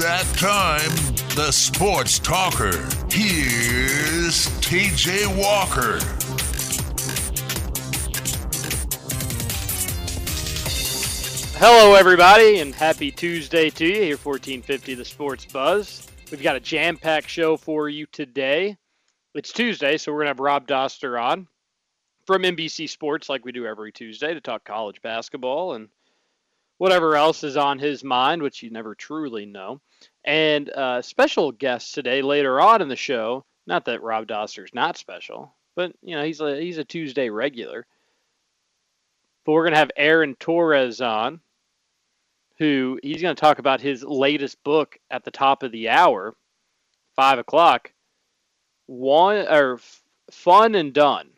that time. The sports talker. Here's TJ Walker. Hello, everybody, and happy Tuesday to you here, 1450 The Sports Buzz. We've got a jam packed show for you today. It's Tuesday, so we're going to have Rob Doster on from NBC Sports, like we do every Tuesday, to talk college basketball and whatever else is on his mind, which you never truly know. And uh, special guest today, later on in the show. Not that Rob Doster's not special, but you know he's a he's a Tuesday regular. But we're to have Aaron Torres on, who he's to talk about his latest book at the top of the hour, five o'clock. One or fun and done,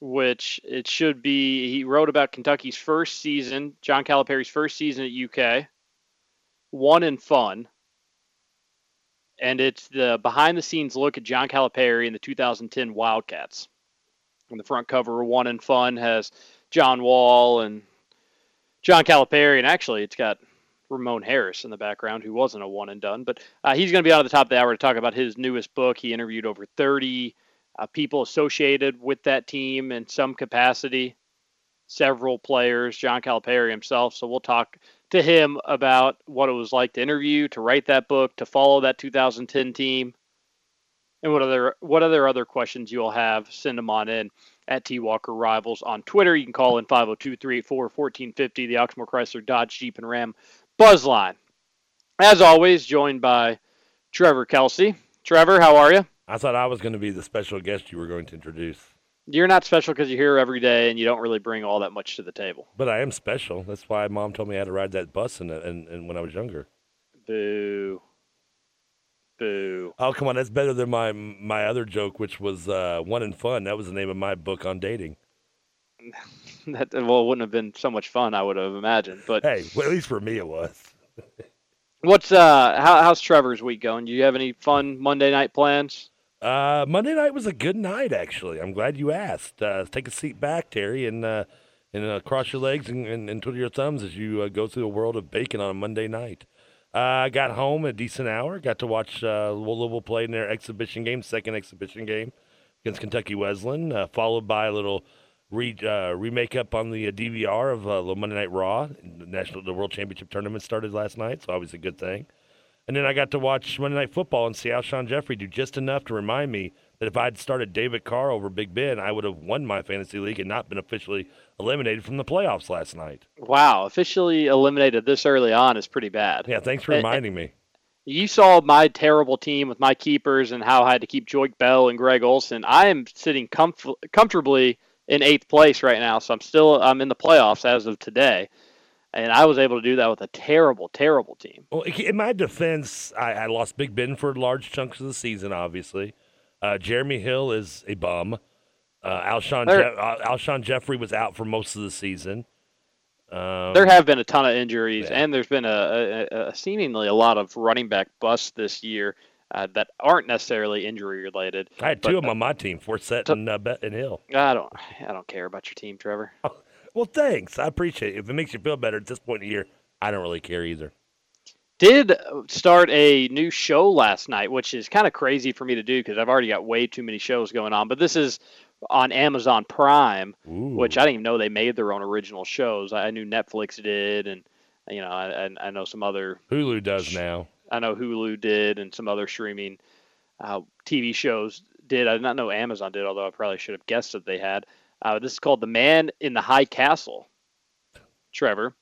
which it should be. He wrote about Kentucky's first season, John Calipari's first season at UK. One and fun, and it's the behind the scenes look at John Calipari and the 2010 Wildcats. And the front cover of One and Fun has John Wall and John Calipari, and actually it's got Ramon Harris in the background, who wasn't a one and done, but uh, he's going to be out of the top of the hour to talk about his newest book. He interviewed over 30 uh, people associated with that team in some capacity, several players, John Calipari himself. So we'll talk to him about what it was like to interview, to write that book, to follow that 2010 team, and what other what other other questions you'll have. Send them on in at T Walker Rivals on Twitter. You can call in 502 384 1450, the Oxmoor Chrysler Dodge Jeep and Ram buzz line. As always, joined by Trevor Kelsey. Trevor, how are you? I thought I was going to be the special guest you were going to introduce. You're not special because you're here every day and you don't really bring all that much to the table. But I am special. That's why mom told me I had to ride that bus in, in, in when I was younger. Boo. Boo. Oh come on, that's better than my my other joke, which was uh, one and fun. That was the name of my book on dating. that well, it wouldn't have been so much fun. I would have imagined. But hey, well, at least for me, it was. what's uh, how, how's Trevor's week going? Do you have any fun Monday night plans? Uh, Monday night was a good night, actually. I'm glad you asked. Uh, take a seat back, Terry, and uh, and uh, cross your legs and, and, and twiddle your thumbs as you uh, go through the world of bacon on a Monday night. Uh, I got home a decent hour. Got to watch uh, Louisville play in their exhibition game, second exhibition game against Kentucky Wesleyan, followed by a little re remake up on the DVR of uh, Monday Night Raw. The national, the World Championship tournament started last night, so always a good thing. And then I got to watch Monday Night Football and see Alshon Jeffery do just enough to remind me that if I'd started David Carr over Big Ben, I would have won my fantasy league and not been officially eliminated from the playoffs last night. Wow, officially eliminated this early on is pretty bad. Yeah, thanks for reminding me. You saw my terrible team with my keepers and how I had to keep Joique Bell and Greg Olsen. I am sitting comf- comfortably in eighth place right now, so I'm still I'm in the playoffs as of today and I was able to do that with a terrible, terrible team. Well, in my defense, I, I lost Big Ben for large chunks of the season. Obviously, uh, Jeremy Hill is a bum. Uh, Alshon, Je- uh, Alshon Jeffery was out for most of the season. Um, there have been a ton of injuries, yeah. and there's been a, a, a, seemingly a lot of running back busts this year uh, that aren't necessarily injury related. I had two of them on my team, Forsett t- and, uh, and Hill. I don't, I don't care about your team, Trevor. Well, thanks. I appreciate it. If it makes you feel better at this point in the year, I don't really care either. Did start a new show last night, which is kind of crazy for me to do because I've already got way too many shows going on. But this is on Amazon Prime, Ooh. which I didn't even know they made their own original shows. I knew Netflix did, and you know, I, I know some other Hulu does now. I know Hulu did, and some other streaming uh, TV shows did. I did not know Amazon did, although I probably should have guessed that they had. Uh, this is called The Man in the High Castle, Trevor,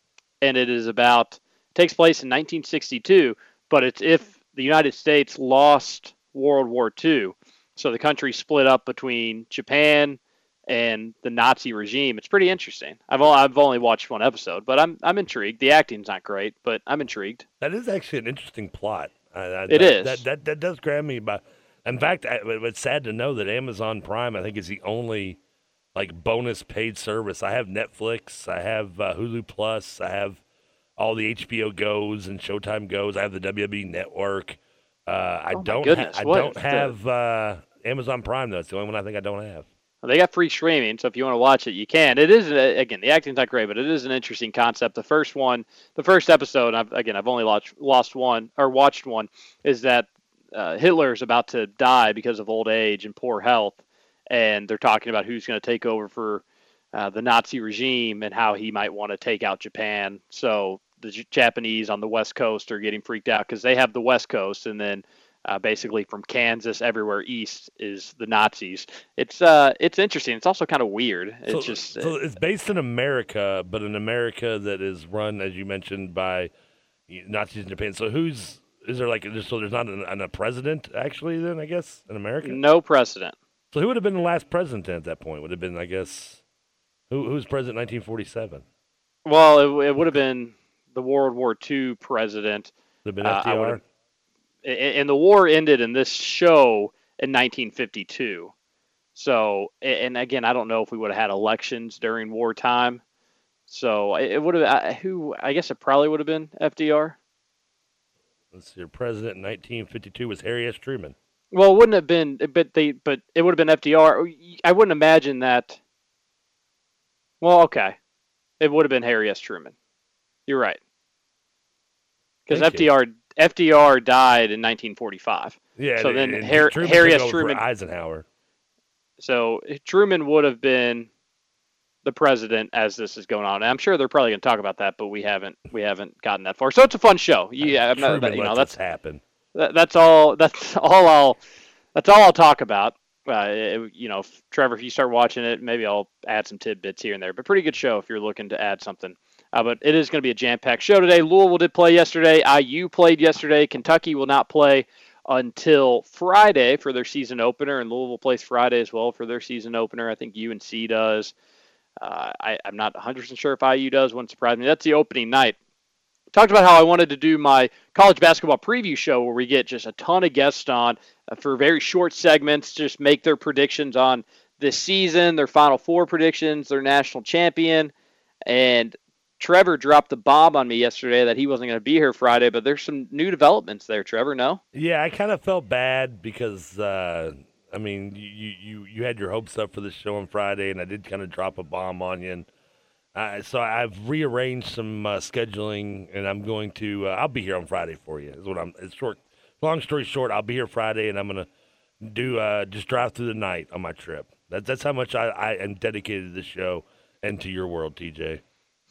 and it is about takes place in 1962, but it's if the United States lost World War II, so the country split up between Japan and the Nazi regime. It's pretty interesting. I've only, I've only watched one episode, but I'm I'm intrigued. The acting's not great, but I'm intrigued. That is actually an interesting plot. Uh, it that, is. That, that that does grab me by. In fact, it's sad to know that Amazon Prime, I think, is the only like bonus paid service. I have Netflix, I have uh, Hulu Plus, I have all the HBO goes and Showtime goes. I have the WWE Network. Uh, I oh don't. Ha- I don't have uh, Amazon Prime though. It's the only one I think I don't have. They got free streaming, so if you want to watch it, you can. It is again the acting's not great, but it is an interesting concept. The first one, the first episode, I've, again I've only lost lost one or watched one, is that uh, Hitler is about to die because of old age and poor health, and they're talking about who's going to take over for uh, the Nazi regime and how he might want to take out Japan. So the J- Japanese on the West Coast are getting freaked out because they have the West Coast, and then uh, basically from Kansas everywhere east is the Nazis. It's uh, it's interesting. It's also kind of weird. It's so, just so it's based in America, but in America that is run, as you mentioned, by Nazis in Japan. So who's is there like so there's not an, an, a president actually then I guess in America? No president. So who would have been the last president at that point? Would have been I guess who who was president 1947? Well, it, it would have been the World War II president. Would have been FDR. Uh, and the war ended in this show in 1952. So, and again, I don't know if we would have had elections during wartime. So it would have who I guess it probably would have been FDR. Let's see, your president in 1952 was Harry S. Truman. Well, it wouldn't have been, but they, but it would have been FDR. I wouldn't imagine that. Well, okay, it would have been Harry S. Truman. You're right, because FDR FDR died in 1945. Yeah. So then Harry, Harry S. over Truman. Eisenhower. So Truman would have been the president as this is going on. And I'm sure they're probably going to talk about that, but we haven't we haven't gotten that far. So it's a fun show. Yeah, I'm not, you know that's this happen. That, that's all that's all I'll that's all I'll talk about. Uh, it- you know, if, Trevor, if you start watching it, maybe I'll add some tidbits here and there. But pretty good show if you're looking to add something. Uh, but it is going to be a jam-packed show today. Louisville did play yesterday. IU played yesterday. Kentucky will not play until Friday for their season opener, and Louisville plays Friday as well for their season opener. I think UNC does. Uh, I, I'm not 100% sure if IU does. Wouldn't surprise me. That's the opening night. Talked about how I wanted to do my college basketball preview show where we get just a ton of guests on uh, for very short segments, just make their predictions on this season, their Final Four predictions, their national champion. And Trevor dropped the bomb on me yesterday that he wasn't going to be here Friday, but there's some new developments there, Trevor. No? Yeah, I kind of felt bad because uh, I mean, you, you you had your hopes up for this show on Friday, and I did kind of drop a bomb on you. And uh, so I've rearranged some uh, scheduling, and I'm going to. Uh, I'll be here on Friday for you. Is what I'm. It's short. Long story short, I'll be here Friday, and I'm gonna do uh, just drive through the night on my trip. That's that's how much I, I am dedicated to this show and to your world, TJ.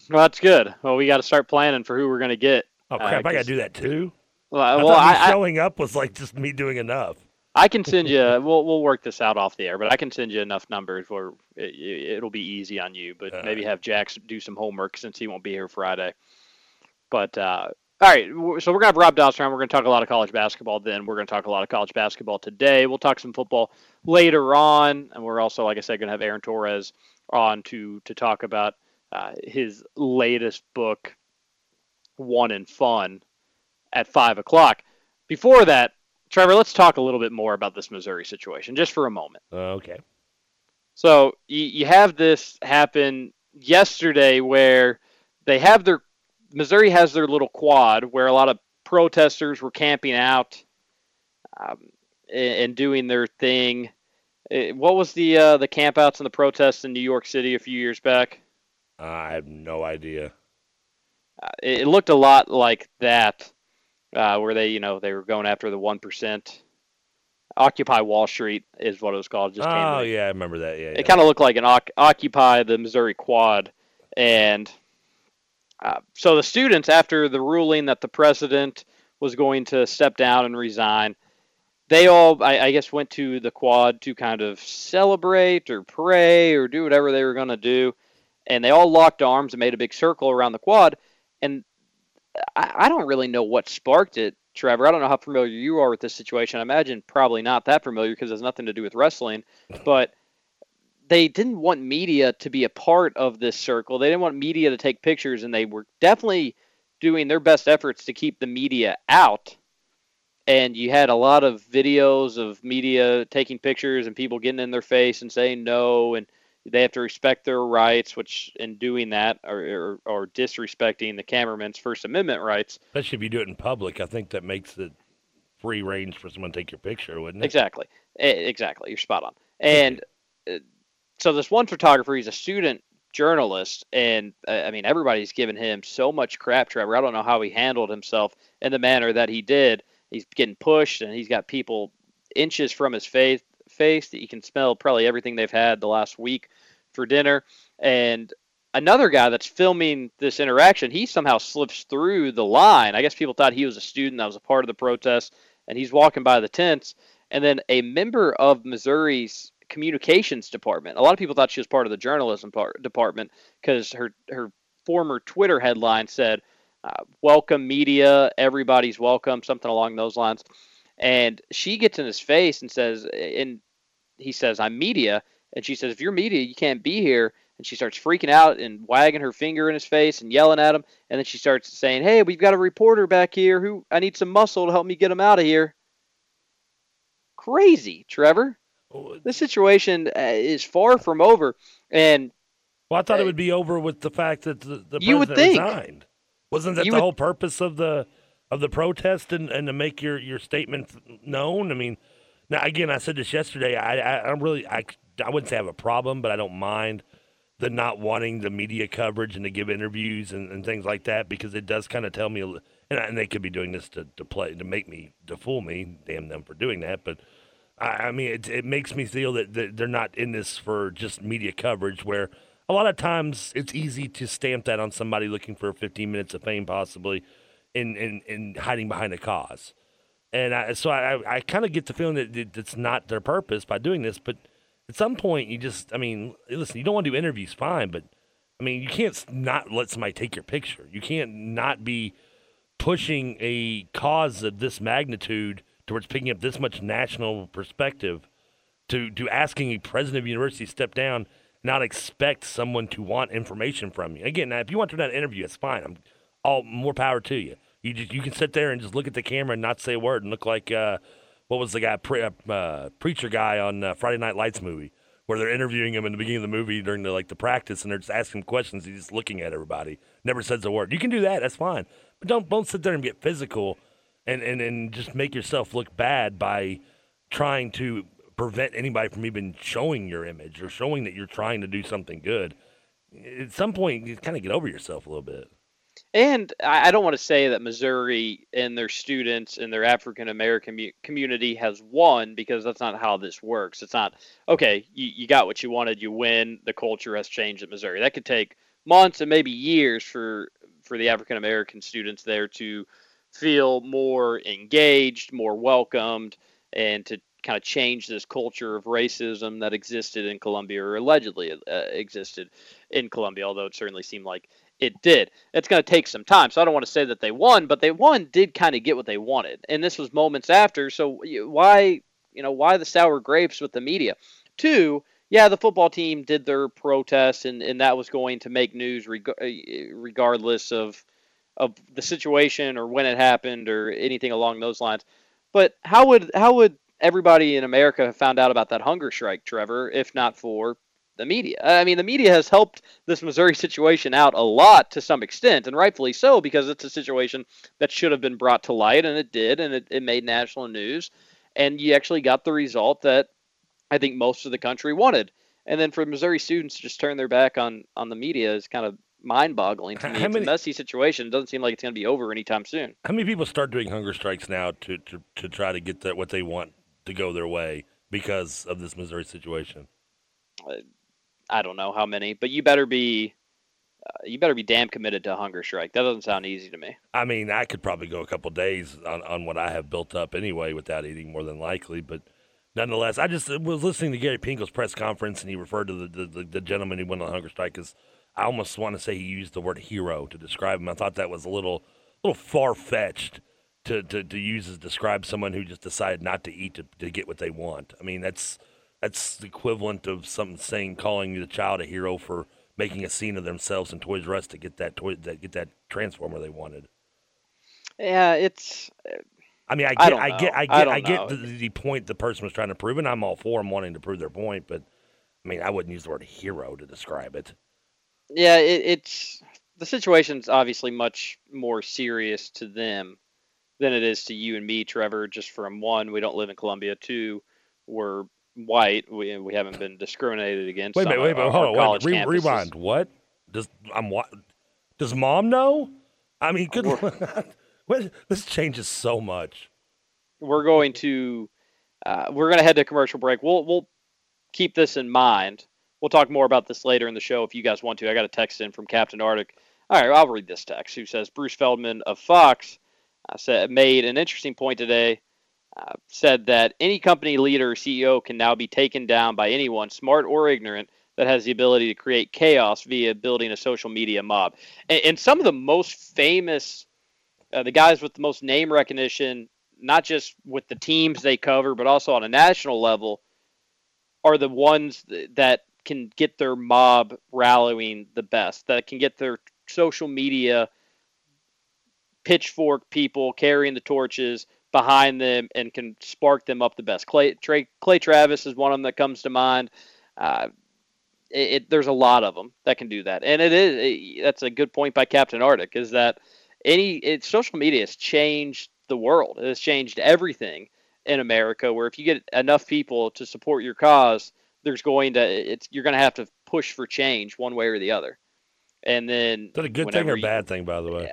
Well, that's good. Well, we got to start planning for who we're going to get. Oh Uh, crap! I gotta do that too. Well, I well, thought me I, I, showing up was like just me doing enough. I can send you. We'll we'll work this out off the air, but I can send you enough numbers where it, it'll be easy on you. But Uh. maybe have Jax do some homework since he won't be here Friday. But uh, all right, so we're gonna have Rob Doster around. We're gonna talk a lot of college basketball. Then we're gonna talk a lot of college basketball today. We'll talk some football later on, and we're also, like I said, gonna have Aaron Torres on to to talk about uh, his latest book, One and Fun, at five o'clock. Before that, Trevor, let's talk a little bit more about this Missouri situation, just for a moment. Uh, okay. So you, you have this happen yesterday where they have their Missouri has their little quad where a lot of protesters were camping out um, and, and doing their thing. Eh, What was the uh, the campouts and the protests in New York City a few years back? I have no idea. Uh, it, it looked a lot like that, uh, where they you know they were going after the one percent. Occupy Wall Street is what it was called. Just Oh yeah, I remember that. Yeah, yeah. It kind of looked like an oc- Occupy the Missouri Quad. And uh, so the students, after the ruling that the president was going to step down and resign, they all, I, I guess, went to the quad to kind of celebrate or pray or do whatever they were going to do. And they all locked arms and made a big circle around the quad. And I, I don't really know what sparked it, Trevor. I don't know how familiar you are with this situation. I imagine probably not that familiar because it has nothing to do with wrestling. But they didn't want media to be a part of this circle. They didn't want media to take pictures, and they were definitely doing their best efforts to keep the media out. And you had a lot of videos of media taking pictures and people getting in their face and saying no, and they have to respect their rights, which in doing that are, are, are disrespecting the cameraman's First Amendment rights. Especially if you do it in public, I think that makes it free range for someone to take your picture, wouldn't it? Exactly. Exactly. You're spot on. And uh, so this one photographer, he's a student journalist, and uh, I mean everybody's given him so much crap, Trevor. I don't know how he handled himself in the manner that he did. He's getting pushed, and he's got people inches from his face face that you can smell probably everything they've had the last week for dinner. And another guy that's filming this interaction, he somehow slips through the line. I guess people thought he was a student that was a part of the protest, and he's walking by the tents. And then a member of Missouri's communications department. A lot of people thought she was part of the journalism part, department because her her former Twitter headline said, uh, "Welcome media, everybody's welcome," something along those lines. And she gets in his face and says, and he says, "I'm media," and she says, "If you're media, you can't be here." And she starts freaking out and wagging her finger in his face and yelling at him. And then she starts saying, "Hey, we've got a reporter back here who I need some muscle to help me get him out of here." Crazy, Trevor. This situation uh, is far from over, and well, I thought uh, it would be over with the fact that the, the you president would think. resigned. Wasn't that the would, whole purpose of the of the protest and, and to make your, your statement known? I mean, now again, I said this yesterday. I, I I'm really I I wouldn't say I have a problem, but I don't mind the not wanting the media coverage and to give interviews and, and things like that because it does kind of tell me, and, and they could be doing this to, to play to make me to fool me. Damn them for doing that, but I, I mean, it, it makes me feel that, that they're not in this for just media coverage, where a lot of times it's easy to stamp that on somebody looking for 15 minutes of fame, possibly, in, in, in hiding behind a cause. And I, so I, I kind of get the feeling that it's not their purpose by doing this, but at some point you just, I mean, listen, you don't want to do interviews, fine, but I mean, you can't not let somebody take your picture. You can't not be pushing a cause of this magnitude – towards picking up this much national perspective to, to asking a president of a university to step down not expect someone to want information from you. Again, now if you want to do that interview, it's fine. I'm all more power to you. You just you can sit there and just look at the camera and not say a word and look like uh, what was the guy pre- uh, uh preacher guy on uh, Friday Night Lights movie where they're interviewing him in the beginning of the movie during the like the practice and they're just asking questions. He's just looking at everybody, never says a word. You can do that. That's fine, but don't don't sit there and get physical and, and, and just make yourself look bad by trying to prevent anybody from even showing your image or showing that you're trying to do something good. At some point, you kind of get over yourself a little bit. And I don't want to say that Missouri and their students and their African American community has won because that's not how this works. It's not, okay, you, you got what you wanted, you win, the culture has changed at Missouri. That could take months and maybe years for, for the African American students there to feel more engaged, more welcomed, and to kind of change this culture of racism that existed in Columbia or allegedly uh, existed in Columbia, although it certainly seemed like it did. It's going to take some time. So I don't want to say that they won, but they won did kind of get what they wanted. And this was moments after. So why, you know, why the sour grapes with the media? Two, yeah, the football team did their protest and, and that was going to make news reg- uh, regardless of of the situation or when it happened or anything along those lines. But how would how would everybody in America have found out about that hunger strike, Trevor, if not for the media? I mean, the media has helped this Missouri situation out a lot to some extent, and rightfully so, because it's a situation that should have been brought to light, and it did, and it, it made national news. And you actually got the result that I think most of the country wanted. And then for Missouri students to just turn their back on on the media is kind of mind-boggling to me. How it's many, a messy situation. It doesn't seem like it's going to be over anytime soon. How many people start doing hunger strikes now to to, to try to get that what they want to go their way because of this Missouri situation? Uh, Uh, I don't know how many, but you better be uh, you better be damn committed to a hunger strike. That doesn't sound easy to me. I mean, I could probably go a couple days on, on what I have built up anyway without eating more than likely, but nonetheless, I just was listening to Gary Pinkel's press conference, and he referred to the, the, the gentleman who went on hunger strike as I almost want to say he used the word hero to describe him. I thought that was a little, little far fetched to, to, to use as describe someone who just decided not to eat to, to get what they want. I mean, that's that's the equivalent of something saying calling the child a hero for making a scene of themselves in Toys R Us to get that toy that get that transformer they wanted. Yeah, it's. I mean, I get, I, I get, I get, I, I get the, the, point the person was trying to prove, and I'm all for them wanting to prove their point. But I mean, I wouldn't use the word hero to describe it. Yeah, it, it's the situation's obviously much more serious to them than it is to you and me, Trevor. Just from one, we don't live in Columbia. Two, we're white. We we haven't been discriminated against. Wait a minute, wait a minute, hold on, wait, Re- rewind. What does I'm what? Does mom know? I mean, good. what, this changes so much. We're going to uh, we're going to head to commercial break. We'll we'll keep this in mind. We'll talk more about this later in the show if you guys want to. I got a text in from Captain Arctic. All right, I'll read this text. Who says Bruce Feldman of Fox uh, said made an interesting point today. Uh, said that any company leader or CEO can now be taken down by anyone, smart or ignorant, that has the ability to create chaos via building a social media mob. And, and some of the most famous, uh, the guys with the most name recognition, not just with the teams they cover, but also on a national level, are the ones that can get their mob rallying the best, that can get their social media pitchfork people carrying the torches behind them and can spark them up the best. Clay, Trey, Clay Travis is one of them that comes to mind. Uh, it, it, there's a lot of them that can do that, and it is it, that's a good point by Captain Arctic. Is that any it, social media has changed the world. It has changed everything in America. Where if you get enough people to support your cause, there's going to it's you're going to have to push for change one way or the other. And then is that a good thing or you, bad thing, by the way?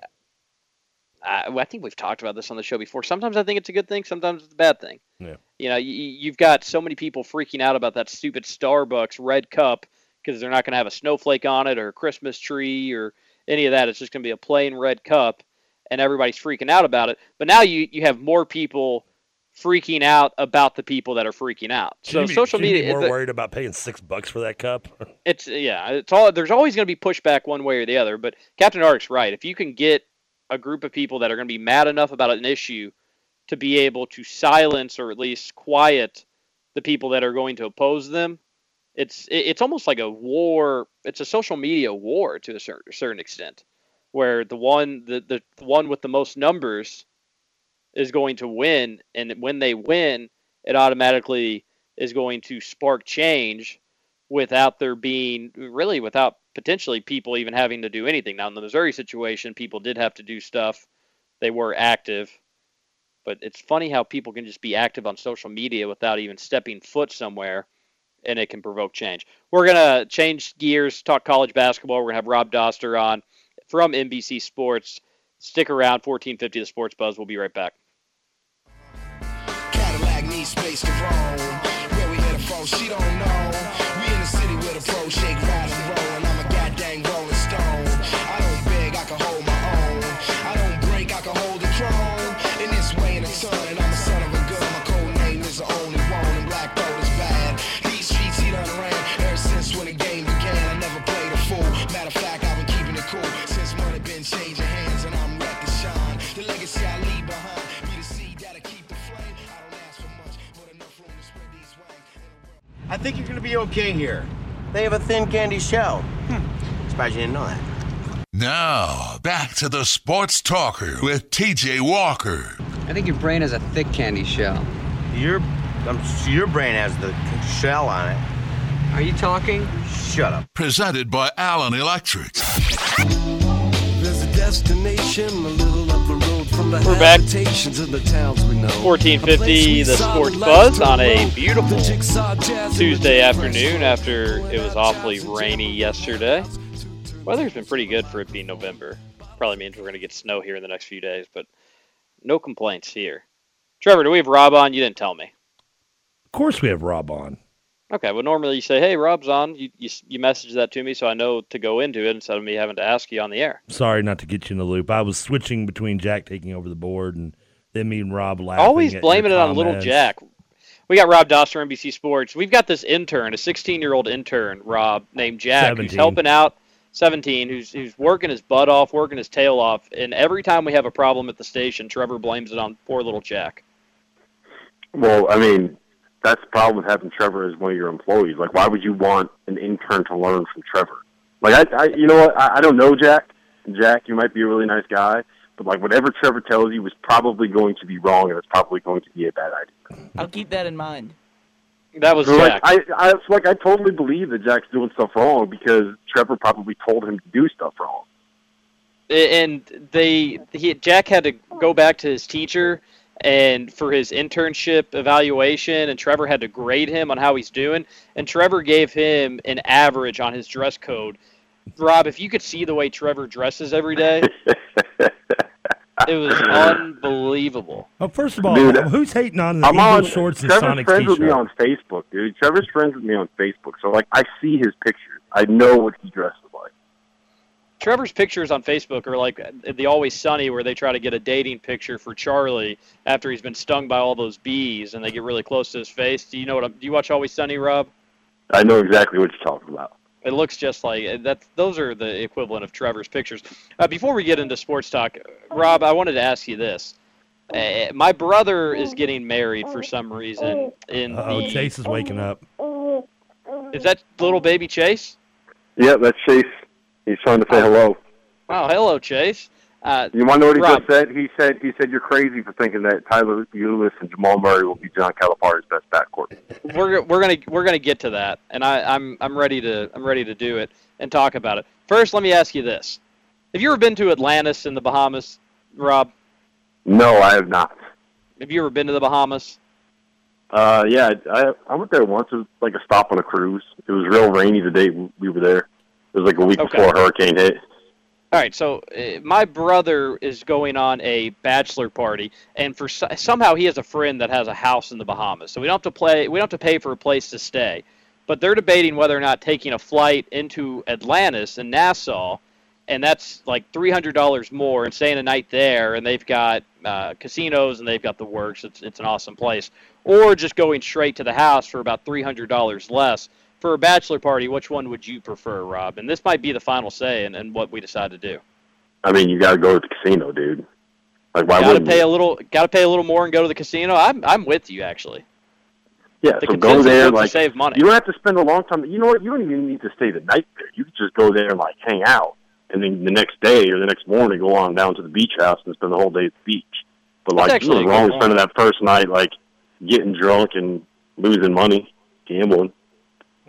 I, I think we've talked about this on the show before. Sometimes I think it's a good thing. Sometimes it's a bad thing. Yeah. You know, you, you've got so many people freaking out about that stupid Starbucks red cup because they're not going to have a snowflake on it or a Christmas tree or any of that. It's just going to be a plain red cup, and everybody's freaking out about it. But now you you have more people freaking out about the people that are freaking out. So be, social media more worried about paying six bucks for that cup. it's yeah, it's all. There's always going to be pushback one way or the other. But Captain Arctic's right. If you can get a group of people that are going to be mad enough about an issue to be able to silence or at least quiet the people that are going to oppose them, it's it's almost like a war. It's a social media war to a certain, extent, where the one the, the one with the most numbers is going to win, and when they win, it automatically is going to spark change without there being really without potentially people even having to do anything. Now in the Missouri situation, people did have to do stuff. They were active. But it's funny how people can just be active on social media without even stepping foot somewhere and it can provoke change. We're going to change gears, talk college basketball. We're going to have Rob Doster on from NBC Sports. Stick around, 1450 The Sports Buzz. We'll be right back need space to roam. Where we she don't know. I think you're going to be okay here. They have a thin candy shell. Hmm. Surprised you didn't know that. Now, back to the Sports Talker with TJ Walker. I think your brain has a thick candy shell. Your, um, your brain has the shell on it. Are you talking? Shut up. Presented by Allen Electric. There's a destination a little We're back. the towns we know. 1450 the Sports Buzz on a beautiful Tuesday afternoon after it was awfully rainy yesterday. Weather's been pretty good for it being November. Probably means we're going to get snow here in the next few days, but no complaints here. Trevor, do we have Rob on? You didn't tell me. Of course we have Rob on. Okay, well, normally you say, "Hey, Rob's on." You, you you message that to me, so I know to go into it instead of me having to ask you on the air. Sorry, not to get you in the loop. I was switching between Jack taking over the board and then me and Rob laughing. Always blaming it on little Jack. We got Rob Doster, NBC Sports. We've got this intern, a 16-year-old intern, Rob, named Jack, 17. who's helping out. 17, who's who's working his butt off, working his tail off, and every time we have a problem at the station, Trevor blames it on poor little Jack. Well, I mean, that's the problem with having Trevor as one of your employees. Like, why would you want an intern to learn from Trevor? Like, I, I you know what? I, I don't know Jack. Jack, you might be a really nice guy, but like whatever Trevor tells you is probably going to be wrong, and it's probably going to be a bad idea. I'll keep that in mind. That was so, Jack. Like, I, I, like, I totally believe that Jack's doing stuff wrong because Trevor probably told him to do stuff wrong. And they, he, Jack had to go back to his teacher and for his internship evaluation, and Trevor had to grade him on how he's doing, and Trevor gave him an average on his dress code. Rob, if you could see the way Trevor dresses every day, it was unbelievable. Well, first of all, Dude, who's hating on the I'm Eagles on. shorts and Trevor's Sonic friends with me on Facebook, dude. Trevor's friends with me on Facebook, so like I see his pictures. I know what he dresses like. Trevor's pictures on Facebook are like the Always Sunny, where they try to get a dating picture for Charlie after he's been stung by all those bees, and they get really close to his face. Do you know what? I'm, do you watch Always Sunny, Rob? I know exactly what you're talking about. It looks just like that. Those are the equivalent of Trevor's pictures. Uh, before we get into sports talk, Rob, I wanted to ask you this. Uh, my brother is getting married for some reason. In Oh, the, Chase is waking up. is that little baby Chase? Yeah, that's Chase. He's trying to say hello. Oh, hello, Chase. Uh, You want to know what he Rob. just said? He said he said you're crazy for thinking that Tyler Ulis and Jamal Murray will be John Calipari's best backcourt. we're we're gonna we're gonna get to that, and I, I'm I'm ready to I'm ready to do it and talk about it. First, let me ask you this: Have you ever been to Atlantis in the Bahamas, Rob? No, I have not. Have you ever been to the Bahamas? Uh, yeah, I I went there once. It was like a stop on a cruise. It was real rainy the day we were there. It was like a week Okay. before a hurricane hit. All right, so uh, my brother is going on a bachelor party, and for somehow he has a friend that has a house in the Bahamas. So we don't have to play, we don't have to pay for a place to stay, but they're debating whether or not taking a flight into Atlantis and Nassau, and that's like three hundred dollars more, and staying a night there, and they've got uh, casinos and they've got the works. It's it's an awesome place, or just going straight to the house for about three hundred dollars less for a bachelor party, which one would you prefer, Rob? And this might be the final say in, in what we decide to do. I mean, you got to go to the casino, dude. Like, why Got to wouldn't pay you? a little. Got to pay a little more and go to the casino. I'm I'm with you actually. Yeah, The so go there. Like, save money. you don't have to spend a long time. You know what? You don't even need to stay the night there. You could just go there and like hang out, and then the next day or the next morning go on down to the beach house and spend the whole day at the beach. But That's like, a wrong spending that first night like getting drunk and losing money, gambling.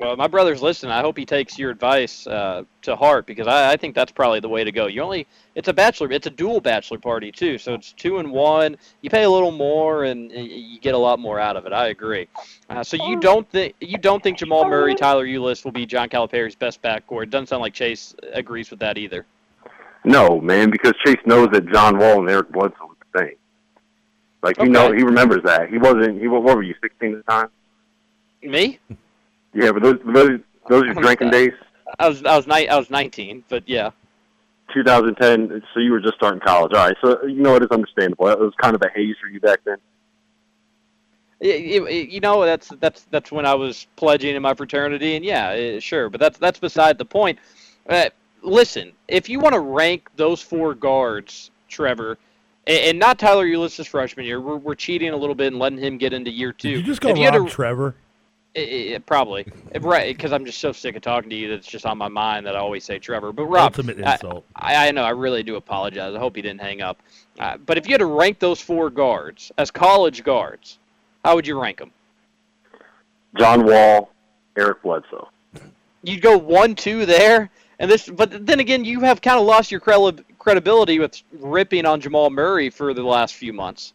Well, my brother's listening. I hope he takes your advice uh, to heart because I, I think that's probably the way to go. You only it's a bachelor, it's a dual bachelor party too, so it's two and one. You pay a little more and you get a lot more out of it. I agree. Uh, so you don't think you don't think Jamal Murray, Tyler Ulis will be John Calipari's best backcourt? It doesn't sound like Chase agrees with that either. No, man, because Chase knows that John Wall and Eric Bledsoe was the thing. Like he Okay. know he remembers that. He wasn't. He what were you? Sixteen at the time. Me? Yeah, but those those those are your drinking days. I was I was ni- I was 19, but yeah. 2010. So you were just starting college. All right. So you know it is understandable. It was kind of a haze for you back then. You know, that's that's that's when I was pledging in my fraternity, and yeah, eh, sure. But that's that's beside the point. Uh, listen, if you want to rank those four guards, Trevor, and, and not Tyler Ulis's freshman year, we're, we're cheating a little bit and letting him get into year two. Did you just go if you had Rob to- Trevor? Eh, eh, probably right, because I'm just so sick of talking to you that it's just on my mind that I always say Trevor. But Rob, Ultimate I- insult. I, I know. I really do apologize. I hope he didn't hang up. Uh, but if you had to rank those four guards as college guards, how would you rank them? John Wall, Eric Bledsoe. You'd go one, two there, and this. But then again, you have kind of lost your credi- credibility with ripping on Jamal Murray for the last few months.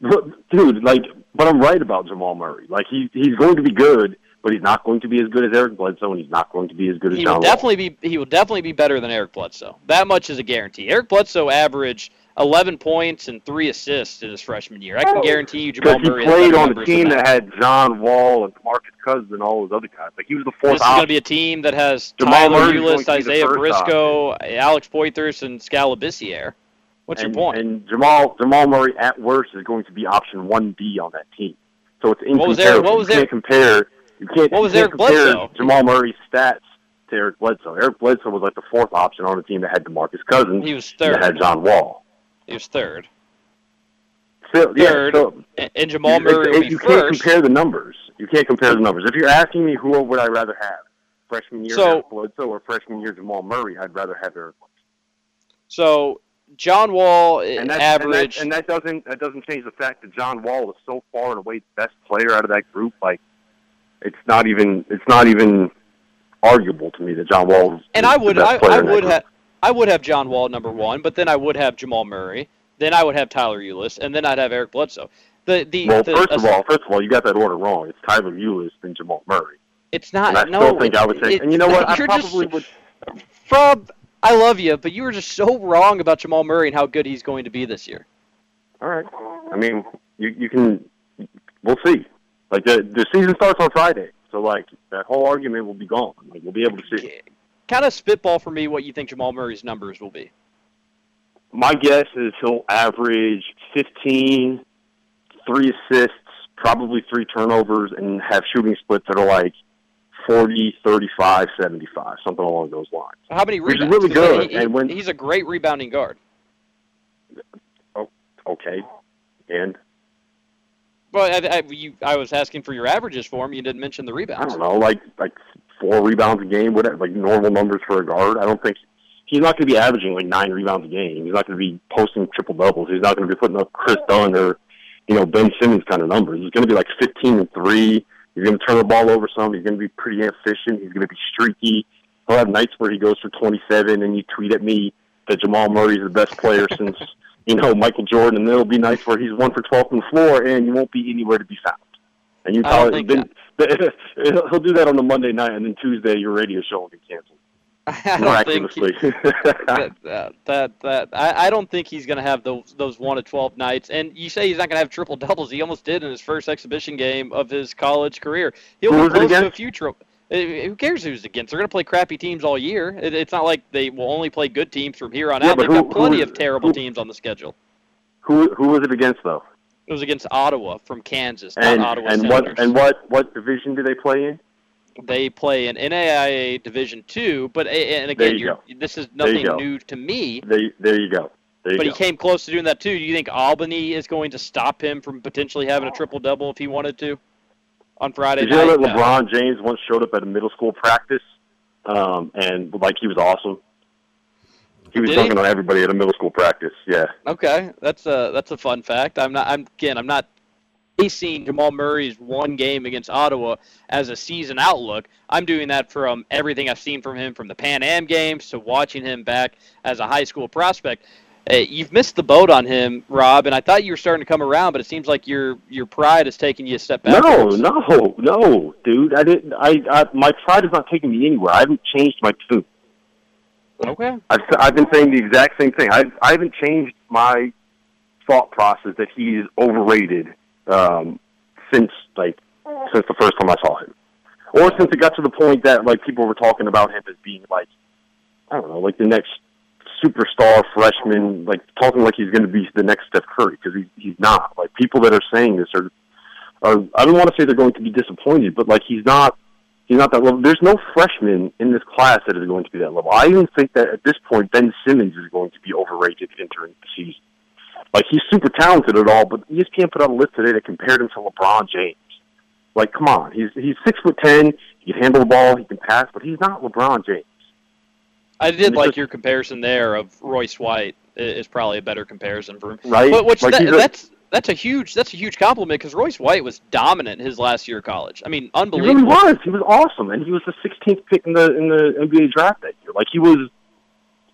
But, Dude, like, but I'm right about Jamal Murray. Like he he's going to be good, but he's not going to be as good as Eric Bledsoe, and he's not going to be as good as He John will Wall. definitely be. He will definitely be better than Eric Bledsoe. That much is a guarantee. Eric Bledsoe averaged 11 points and three assists in his freshman year. I can oh. guarantee you, Jamal Because he played on a team than that had John Wall and Marcus Cousins and all those other guys. Like he was the fourth This is going to be a team that has Jamal Tyler Murray's Ulis, to be the Isaiah first Briscoe, Alex Poythress, and Skal Labissiere. What's and, your point? And Jamal Jamal Murray at worst is going to be option one B on that team. So it's What was incomparable. What was you can't compare. You can't. What was you can't Eric compare Bledsoe? Jamal Murray's stats to Eric Bledsoe. Eric Bledsoe was like the fourth option on a team that had DeMarcus Cousins. he was and that third. had John Wall. He was third. So, yeah, Third. so And- Jamal you, Murray be you can't compare the numbers. You can't compare the numbers. If you're asking me who would I rather have, freshman year So- Eric Bledsoe or freshman year Jamal Murray, I'd rather have Eric. Bledsoe. So John Wall And that, averaged. and that, and that doesn't that doesn't change the fact that John Wall is so far and away the best player out of that group. Like, it's not even it's not even arguable to me that John Wall is and I the would, best I, I would have, I would have John Wall number one, but then I would have Jamal Murray. then I would have Tyler Ulis, and then I'd have Eric Bledsoe. The the Well, the, first of all, first of all, you got that order wrong. It's Tyler Ulis then Jamal Murray. it's not. And I no, still think I would say. And you know what? I probably just, would. Rob, I love you, but you were just so wrong about Jamal Murray and how good he's going to be this year. All right. I mean, you you can. We'll see. Like the the season starts on Friday, so like that whole argument will be gone. Like we'll be able to see. Kind of spitball for me what you think Jamal Murray's numbers will be. My guess is he'll average 15, three assists, probably three turnovers, and have shooting splits that are like 40, 35, 75, something along those lines. How many Which is rebounds? really 'Cause good, he- and when- he's a great rebounding guard. Oh, okay. And Well, I, I, you, I was asking for your averages for him. You didn't mention the rebounds. I don't know, like like four rebounds a game, whatever, like normal numbers for a guard. I don't think he's not going to be averaging like nine rebounds a game. He's not going to be posting triple doubles. He's not going to be putting up Kris Dunn or you know Ben Simmons kind of numbers. He's going to be like fifteen and three. He's going to turn the ball over some. He's going to be pretty efficient. He's going to be streaky. He'll have nights where he goes for twenty seven, and you tweet at me that Jamal Murray's the best player since you know Michael Jordan. And there'll be nights where he's one for twelve on the floor, and you won't be anywhere to be found. And you I don't probably think then, he'll he'll do that on the Monday night, and then Tuesday your radio show will get canceled I don't think he- that, that that that I, I don't think he's going to have those those one to twelve nights. And you say he's not going to have triple doubles. He almost did in his first exhibition game of his college career. He'll Who be close to a few triple. Eh, eh, who cares who's against? They're going to play crappy teams all year. It, it's not like they will only play good teams from here on Yeah, out. They've who- got plenty of terrible who- teams on the schedule. who who was it against though? It was against Ottawa from Kansas, And not Ottawa and what and what what division do they play in? They play in NAIA Division Two, but and again, you you're, this is nothing new to me. They there you go. There you But go. he came close to doing that too. Do you think Albany is going to stop him from potentially having a triple double if he wanted to on Friday Did you know that LeBron James once showed up at a middle school practice, um, and like he was awesome. He was Did he? dunking on everybody at a middle school practice. Yeah. Okay, that's a that's a fun fact. I'm not. I'm again. I'm not basing Jamal Murray's one game against Ottawa as a season outlook. I'm doing that from everything I've seen from him from the Pan Am games to watching him back as a high school prospect. Uh, you've missed the boat on him, Rob, and I thought you were starting to come around, but it seems like your your pride is taking you a step back. No, no, no, dude. I didn't. I, I my pride is not taking me anywhere. I haven't changed my tune. Okay. I've I've been saying the exact same thing. I I haven't changed my thought process that he is overrated um, since like since the first time I saw him, or since it got to the point that like people were talking about him as being like I don't know, like the next superstar freshman, like talking like he's going to be the next Steph Curry because he's he's not. Like people that are saying this are are I don't want to say they're going to be disappointed, but like he's not he's not that level. There's no freshman in this class that is going to be that level. I even think that at this point Ben Simmons is going to be overrated entering the season. Like he's super talented at all, but ESPN put out a list today that compared him to LeBron James. Like, come on, he's he's six foot ten. He can handle the ball. He can pass, but he's not LeBron James. I did like just- your comparison there of Royce White is probably a better comparison for him. Right? But which Like, that, a- that's that's a huge that's a huge compliment because Royce White was dominant his last year of college. I mean, He unbelievable. really was. He was awesome, and he was the 16th pick in the in the NBA draft that year. Like he was,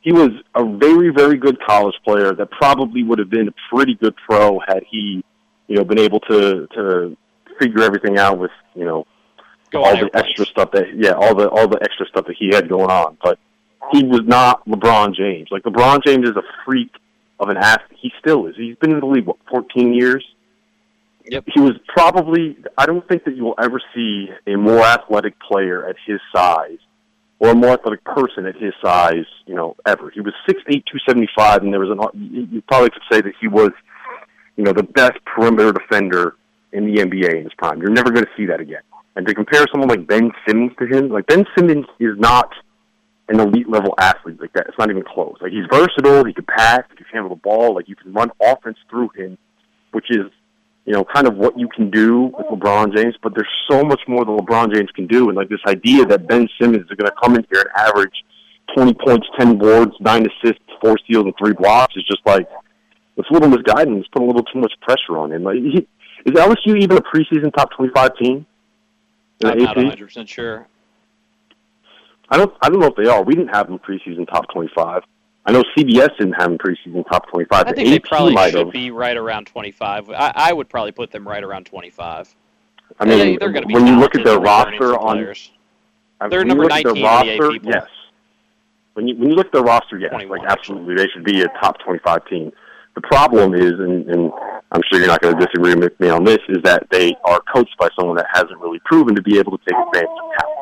he was a very very good college player that probably would have been a pretty good pro had he, you know, been able to to figure everything out with you know Go all the extra stuff that yeah all the all the extra stuff that he had going on. But he was not LeBron James. Like LeBron James is a freak of an athlete. He still is. He's been in the league what 14 years. Yep. He was probably. I don't think that you will ever see a more athletic player at his size, or a more athletic person at his size. You know, ever. He was six eight, two seventy five, and there was an. You probably could say that he was, you know, the best perimeter defender in the NBA in his prime. You're never going to see that again. And to compare someone like Ben Simmons to him, like Ben Simmons is not an elite level athlete like that. It's not even close. Like he's versatile. He can pass. He can handle the ball. Like you can run offense through him, which is, you know, kind of what you can do with LeBron James. But there's so much more that LeBron James can do. And like this idea that Ben Simmons is going to come in here and average 20 points, 10 boards, nine assists, four steals, and three blocks is just like it's a little misguided. It's putting a little too much pressure on him. Like he, is LSU even a preseason top 25 team? In I'm not AP? 100 percent sure. I don't. I don't know if they are. We didn't have them preseason top twenty-five. I know CBS didn't have him preseason top 25. I think they probably might should have. be right around 25. I, I would probably put them right around 25. I mean, Yeah, they're going to be when you look at their roster on players. I- They're number you look at 19 their in the roster, yes. When you when you look at their roster, yes, like absolutely, they should be a top twenty-five team. The problem is, and, and I'm sure you're not going to disagree with me on this, is that they are coached by someone that hasn't really proven to be able to take advantage of talent.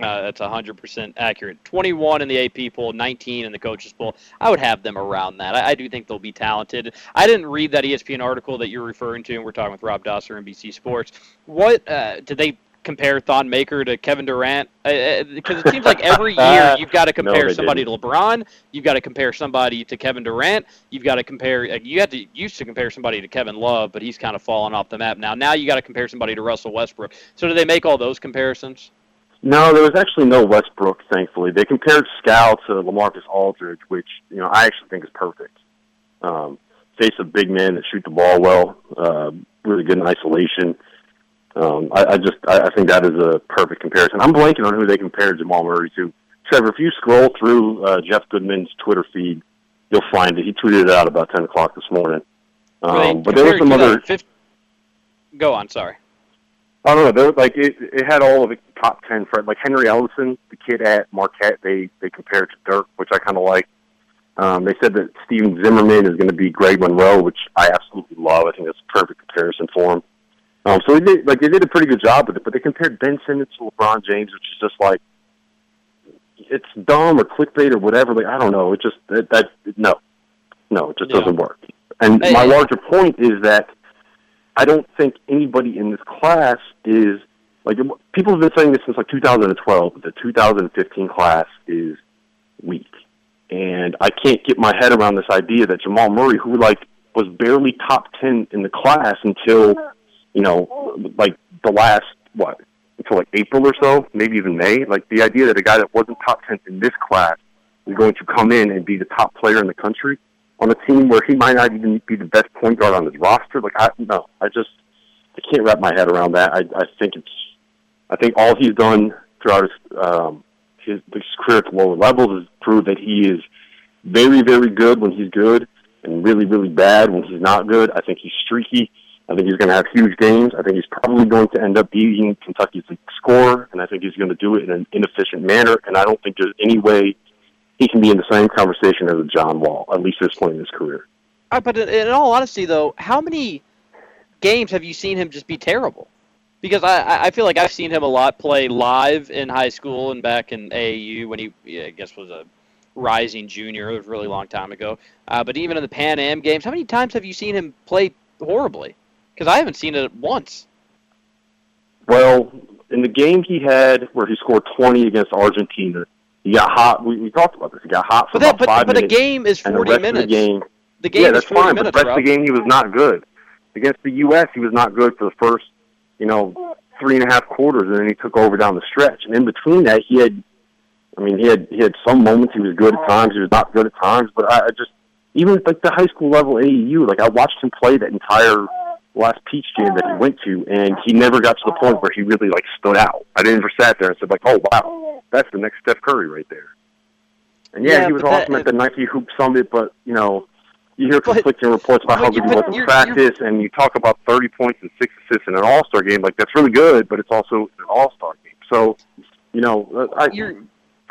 Uh, that's 100% accurate. 21 in the AP poll, 19 in the coaches poll. I would have them around that. I, I do think they'll be talented. I didn't read that ESPN article that you're referring to, and we're talking with Rob Dauster, NBC Sports. What uh, did they compare Thon Maker to Kevin Durant? Because it seems like every year you've got to compare they somebody didn't. to LeBron, you've got to compare somebody to Kevin Durant, you've got to compare. uh, You had to used to compare somebody to Kevin Love, but he's kind of fallen off the map now. Now you got to compare somebody to Russell Westbrook. So do they make all those comparisons? No, there was actually no Westbrook, thankfully. They compared Skal to LaMarcus Aldridge, which you know I actually think is perfect. Um, face of big men that shoot the ball well, uh, really good in isolation. Um, I, I just I, I think that is a perfect comparison. I'm blanking on who they compared Jamal Murray to. Trevor, if you scroll through uh, Jeff Goodman's Twitter feed, you'll find it. He tweeted it out about 10 o'clock this morning. Um, but there were some other 2015 Go on, sorry. I don't know. There, like it, it had all of the top ten friends. Like Henry Ellenson, the kid at Marquette, they they compared to Dirk, which I kind of like. Um, they said that Stephen Zimmerman is going to be Greg Monroe, which I absolutely love. I think that's a perfect comparison for him. Um, so they did, like they did a pretty good job with it, but they compared Ben Simmons to LeBron James, which is just like it's dumb or clickbait or whatever. Like I don't know. It just that, that no, no, it just Yeah. doesn't work. And Hey, my hey. larger point is that I don't think anybody in this class is like people have been saying this since like 2012. but The 2015 class is weak, and I can't get my head around this idea that Jamal Murray, who like was barely top 10 in the class until you know like the last what until like April or so, maybe even May. Like the idea that a guy that wasn't top 10 in this class is going to come in and be the top player in the country on a team where he might not even be the best point guard on his roster. Like I no, I just I can't wrap my head around that. I I think it's I think all he's done throughout his um his, his career at the lower levels is prove that he is very very good when he's good and really really bad when he's not good. I think he's streaky. I think he's going to have huge games. I think he's probably going to end up beating Kentucky's scorer, and I think he's going to do it in an inefficient manner. And I don't think there's any way he can be in the same conversation as a John Wall, at least at this point in his career. Uh, but in, all honesty, though, how many games have you seen him just be terrible? Because I, I- I feel like I've seen him a lot play live in high school and back in AAU when he, yeah, I guess, was a rising junior. It was a really long time ago. Uh, but even in the Pan Am games, how many times have you seen him play horribly? Because I haven't seen it once. Well, in the game he had where he scored 20 against Argentina, he got hot. We, we talked about this. He got hot for But that, about but, five but a game is and the 40 rest minutes. the game, The game yeah, is that's 40 fine. minutes, but the rest of the game, he was not good. Against the U.S., he was not good for the first, you know, three and a half quarters, and then he took over down the stretch. And in between that, he had, I mean, he had he had some moments. He was good at times. He was not good at times. But I, I just, even like the high school level AAU, like I watched him play that entire last Peach game that he went to, and he never got to the point where he really like stood out. I didn't ever sat there and said like, oh wow, that's the next Steph Curry right there. And yeah, Yeah, he was but that- awesome at the Nike Hoop Summit, but you know, you hear conflicting reports about how good he was in you're- practice, and you talk about 30 points and six assists in an All Star game. Like that's really good, but it's also an All Star game. So, you know, I, You're,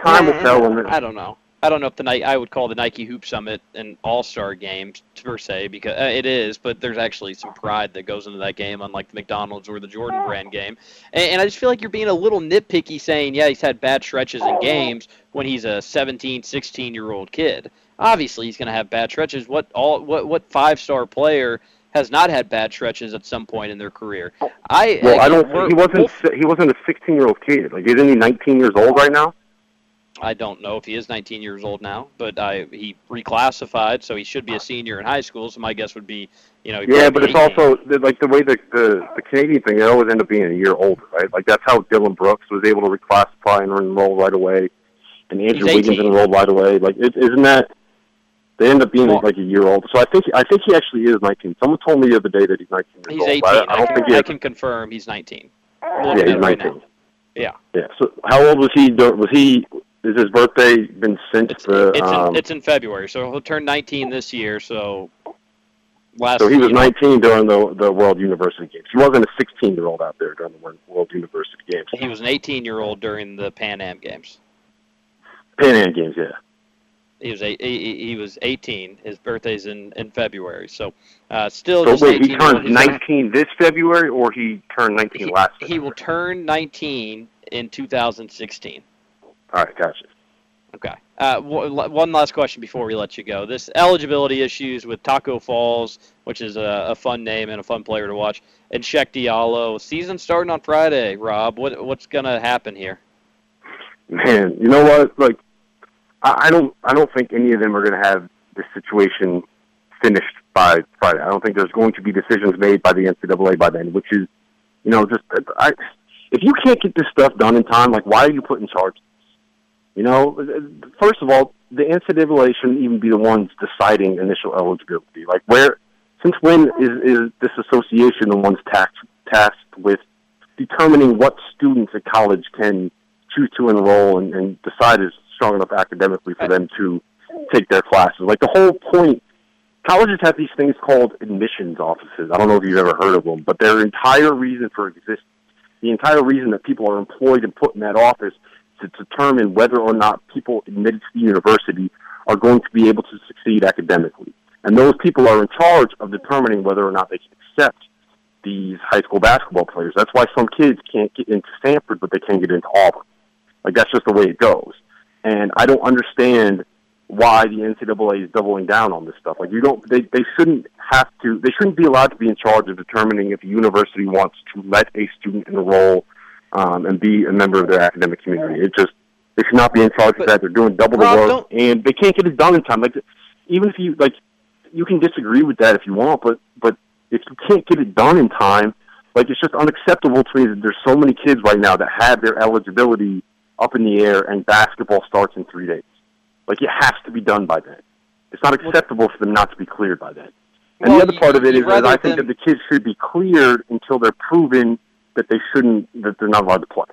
time will tell. And I don't know. I don't know if the night I would call the Nike Hoop Summit an All Star game per se because uh, it is, but there's actually some pride that goes into that game, unlike the McDonald's or the Jordan Brand game. And, and I just feel like you're being a little nitpicky, saying yeah he's had bad stretches in games when he's a 17, 16 year old kid. Obviously he's going to have bad stretches. What all what what five star player has not had bad stretches at some point in their career? I well, I again, don't. He wasn't. He wasn't a 16 year old kid. Like, isn't he 19 years old right now? I don't know if he is 19 years old now, but I he reclassified, so he should be a senior in high school. So my guess would be, you know, Yeah, but it's 18. also like the way the, the the Canadian thing. They always end up being a year older, right? Like that's how Dillon Brooks was able to reclassify and enroll right away, and Andrew Wiggins enrolled right away. Like, isn't that? They end up being Well- like a year old. So I think I think he actually is 19. Someone told me the other day that he's 19 years he's old. 18. but I, I I, don't can, think he I can confirm he's 19. Yeah, he's at it right 19. now. Yeah. Yeah. So how old was he? Was he is his birthday been since It's, the? it's, um, in, it's in February, so he'll turn 19 this year. So last. so he was you know, 19 during the the World University Games. He wasn't a 16 year old out there during the World- University Games. He was an 18 year old during the Pan Am Games. Pan Am Games, yeah. He was he, he was 18. His birthday's in, in February, so uh, still So just wait, 18 he turned year old. 19 this February, or he turned 19 He, last? he will turn 19 in 2016. All right, gotcha. Okay. Uh, w- one last question before we let you go. This eligibility issues with Tacko Falls, which is a, a fun name and a fun player to watch, and Cheick Diallo. Season starting on Friday. Rob, what what's gonna happen here? Man, you know what? Like, I, I don't, I don't think any of them are going to have this situation finished by Friday. I don't think there's going to be decisions made by the NCAA by then, which is, you know, just I. If you can't get this stuff done in time, like, why are you put in charge? You know, first of all, the NCAA shouldn't even be the ones deciding initial eligibility. Like, where, since when is is this association the ones tasked tasked with determining what students at college can choose to enroll and, and decide is strong enough academically for them to take their classes. Like the whole point, colleges have these things called admissions offices. I don't know if you've ever heard of them, but their entire reason for existing, the entire reason that people are employed and put in that office to determine whether or not people admitted to the university are going to be able to succeed academically. And those people are in charge of determining whether or not they can accept these high school basketball players. That's why some kids can't get into Stanford, but they can get into Auburn. Like that's just the way it goes. And I don't understand why the NCAA is doubling down on this stuff. Like you don't, they they shouldn't have to. They shouldn't be allowed to be in charge of determining if a university wants to let a student enroll um, and be a member of their academic community. It just they should not be in charge But, of that. They're doing double Rob, the work, don't- and they can't get it done in time. Like even if you like, you can disagree with that if you want, but but if you can't get it done in time, like it's just unacceptable to me that there's so many kids right now that have their eligibility up in the air and basketball starts in three days. Like it has to be done by then. It's not acceptable for them not to be cleared by then. And Well, the other part of it is that I think them- that the kids should be cleared until they're proven that they shouldn't, that they're not allowed to play.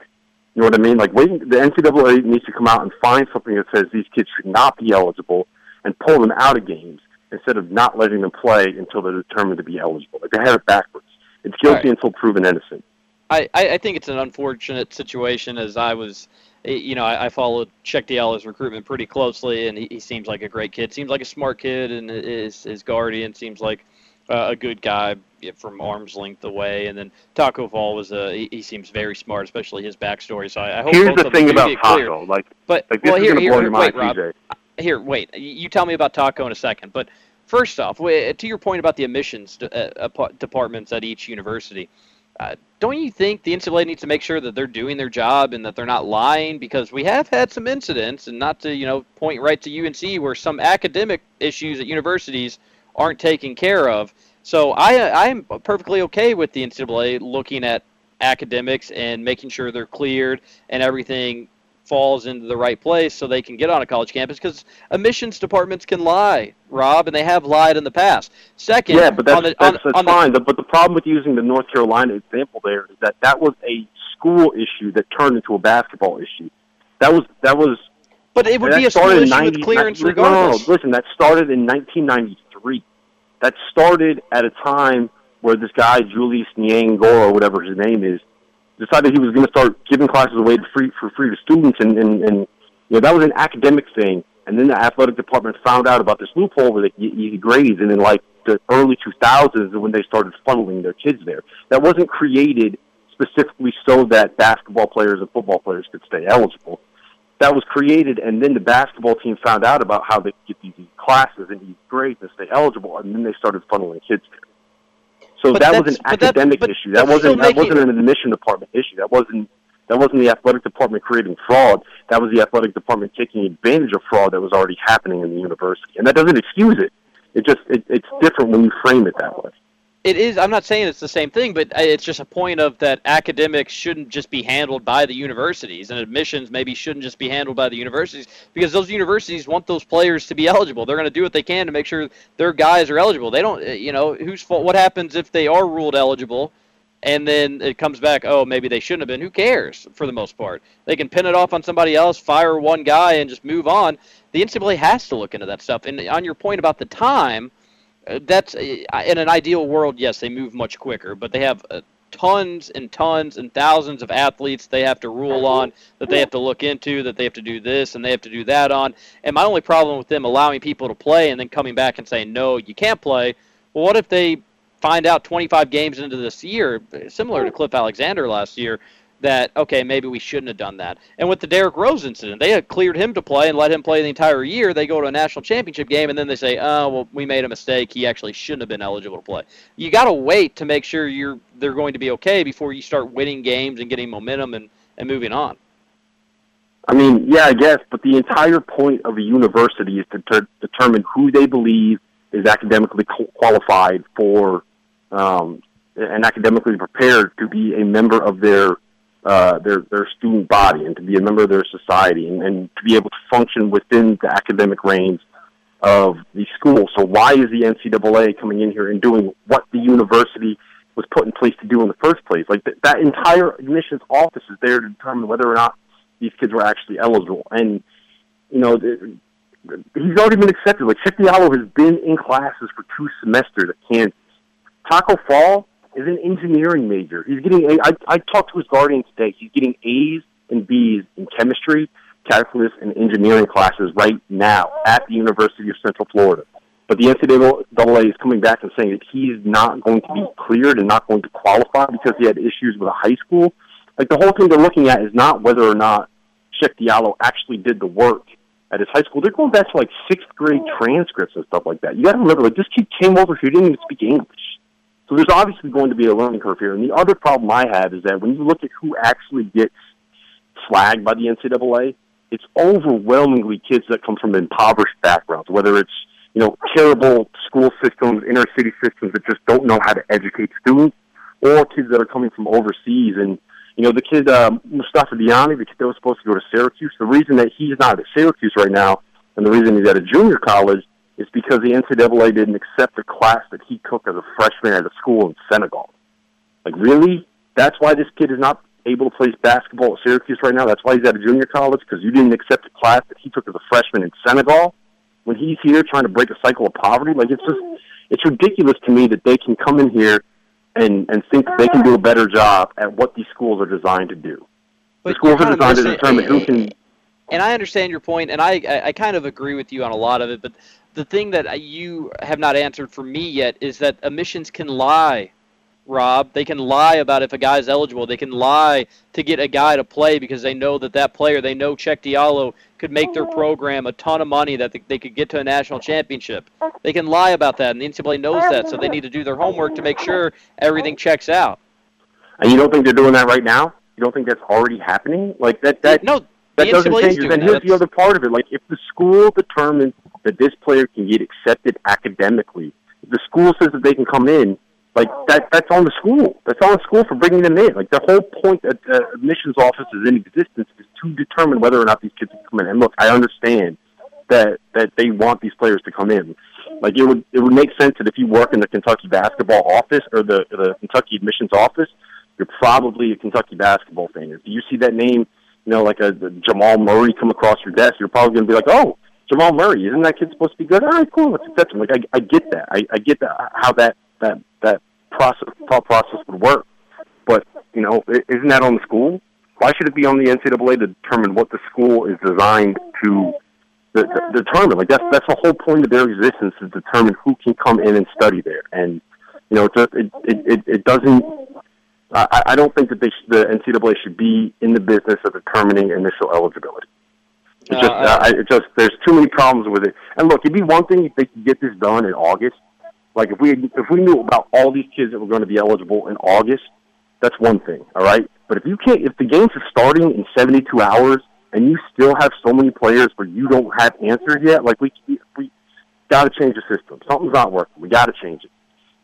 You know what I mean? Like waiting, the NCAA needs to come out and find something that says these kids should not be eligible and pull them out of games instead of not letting them play until they're determined to be eligible. Like they have it backwards. It's guilty Right. until proven innocent. I, I I think it's an unfortunate situation as I was, eh, you know, I, I followed Cheick Diallo's recruitment pretty closely, and he, he seems like a great kid. Seems like a smart kid, and his his guardian seems like uh, a good guy from arm's length away. And then Tacko Fall was a he, he seems very smart, especially his backstory. So I, I hope Here's the thing about. Tacko. Like, But like well, here, here, your wait, Rob. TJ. Here, wait. You tell me about Tacko in a second. But first off, to your point about the admissions uh, uh, departments at each university, uh, don't you think the NCAA needs to make sure that they're doing their job and that they're not lying? Because we have had some incidents, and not to you know point right to UNC, where some academic issues at universities aren't taken care of. So I I am perfectly okay with the NCAA looking at academics and making sure they're cleared and everything falls into the right place so they can get on a college campus because admissions departments can lie, Rob, and they have lied in the past. Second, Yeah, but that's, on the, that's, on, that's on the- fine. but the problem with using the North Carolina example there is that that was a school issue that turned into a basketball issue. That was that was but it would be a school issue 90 with clearance no, no, no, regardless. listen, that started in 1993. That started at a time where this guy Julius Nyang'oro, or whatever his name is, decided he was going to start giving classes away free for free to students, and and, and you know that was an academic thing. And then the athletic department found out about this loophole where they could grades, and in like the early 2000s is when they started funneling their kids there. That wasn't created specifically so that basketball players and football players could stay eligible. That was created, and then the basketball team found out about how they could get these classes and these grades and stay eligible, and then they started funneling kids there. So But that was an that- academic but issue. That wasn't that wasn't an admission department issue. That wasn't that wasn't the athletic department creating fraud. That was the athletic department taking advantage of fraud that was already happening in the university, and that doesn't excuse it. It just it, it's different when you frame it that way. It is. I'm not saying it's the same thing, but uh, it's just a point of that academics shouldn't just be handled by the universities, and admissions maybe shouldn't just be handled by the universities because those universities want those players to be eligible. They're going to do what they can to make sure their guys are eligible. They don't, uh, you know, whose fault? What happens if they are ruled eligible, and then it comes back, oh, maybe they shouldn't have been. Who cares for the most part? They can pin it off on somebody else, fire one guy, and just move on. The NCAA has to look into that stuff. And on your point about the time, that's uh, in an ideal world, yes, they move much quicker, but they have uh, tons and tons and thousands of athletes they have to rule on, that they have to look into, that they have to do this and they have to do that on. And my only problem with them allowing people to play and then coming back and saying, no, you can't play, well, what if they find out 25 games into this year, similar to Cliff Alexander last year, that okay, maybe we shouldn't have done that. And with the Derrick Rose incident, they had cleared him to play and let him play the entire year. They go to a national championship game and then they say, "Oh, well, we made a mistake. He actually shouldn't have been eligible to play." You got to wait to make sure you're they're going to be okay before you start winning games and getting momentum and and moving on. I mean, yeah, I guess, but the entire point of a university is to ter- determine who they believe is academically qualified for um, and academically prepared to be a member of their uh, their their student body and to be a member of their society and, and to be able to function within the academic range of the school. So why is the NCAA coming in here and doing what the university was put in place to do in the first place? Like th- that entire admissions office is there to determine whether or not these kids were actually eligible. And you know, the, he's already been accepted. Like Cheick Diallo has been in classes for two semesters at Kansas. Tacko Fall is an engineering major. He's getting a. I, I talked to his guardian today. He's getting A's and B's in chemistry, calculus, and engineering classes right now at the University of Central Florida. But the NCAA is coming back and saying that he's not going to be cleared and not going to qualify because he had issues with a high school. Like the whole thing they're looking at is not whether or not Cheick Diallo actually did the work at his high school. They're going back to like sixth grade transcripts and stuff like that. You got to remember, like this kid came over here, didn't even speak English. So there's obviously going to be a learning curve here. And the other problem I have is that when you look at who actually gets flagged by the NCAA, it's overwhelmingly kids that come from impoverished backgrounds, whether it's you know terrible school systems, inner city systems that just don't know how to educate students, or kids that are coming from overseas. And you know the kid uh, Moustapha Diagne, the kid that was supposed to go to Syracuse, the reason that he's not at Syracuse right now, and the reason he's at a junior college is because the NCAA didn't accept a class that he took as a freshman at a school in Senegal. Like, really? That's why this kid is not able to play basketball at Syracuse right now? That's why he's at a junior college? Because you didn't accept a class that he took as a freshman in Senegal? When he's here trying to break a cycle of poverty? Like, it's just, it's ridiculous to me that they can come in here and, and think they can do a better job at what these schools are designed to do. But the schools are designed to determine who can and I understand your point, and I, I kind of agree with you on a lot of it. But the thing that you have not answered for me yet is that admissions can lie, Rob. They can lie about if a guy is eligible. They can lie to get a guy to play because they know that that player, they know Cheick Diallo could make their mm-hmm. program a ton of money that they could get to a national championship. They can lie about that, and the NCAA knows that, so they need to do their homework to make sure everything checks out. And you don't think they're doing that right now? You don't think that's already happening? Like that? That no. That doesn't change. And here's the other part of it. Like if the school determines that this player can get accepted academically. If the school says that they can come in, like that that's on the school. That's on the school for bringing them in. Like the whole point that the admissions office is in existence is to determine whether or not these kids can come in. And look, I understand that that they want these players to come in. Like it would it would make sense that if you work in the Kentucky basketball office or the the Kentucky admissions office, you're probably a Kentucky basketball fan. If you see that name, you know, like a, a Jamal Murray come across your desk, you're probably going to be like, oh, Jamal Murray, isn't that kid supposed to be good? All right, cool, let's accept him. Like I, I get that. I, I get that uh, how that that that process thought process would work. But you know, isn't that on the school? Why should it be on the NCAA to determine what the school is designed to de- de- determine? Like that's that's the whole point of their existence is determine who can come in and study there. And you know, it it, it, it doesn't. I, I don't think that they sh- the NCAA should be in the business of determining initial eligibility. It just, uh, I, it just, there's too many problems with it. And look, it'd be one thing if they could get this done in August. Like if we if we knew about all these kids that were going to be eligible in August, that's one thing. All right, but if you can't, if the games are starting in 72 hours and you still have so many players but you don't have answers yet, like we we got to change the system. Something's not working. We got to change it.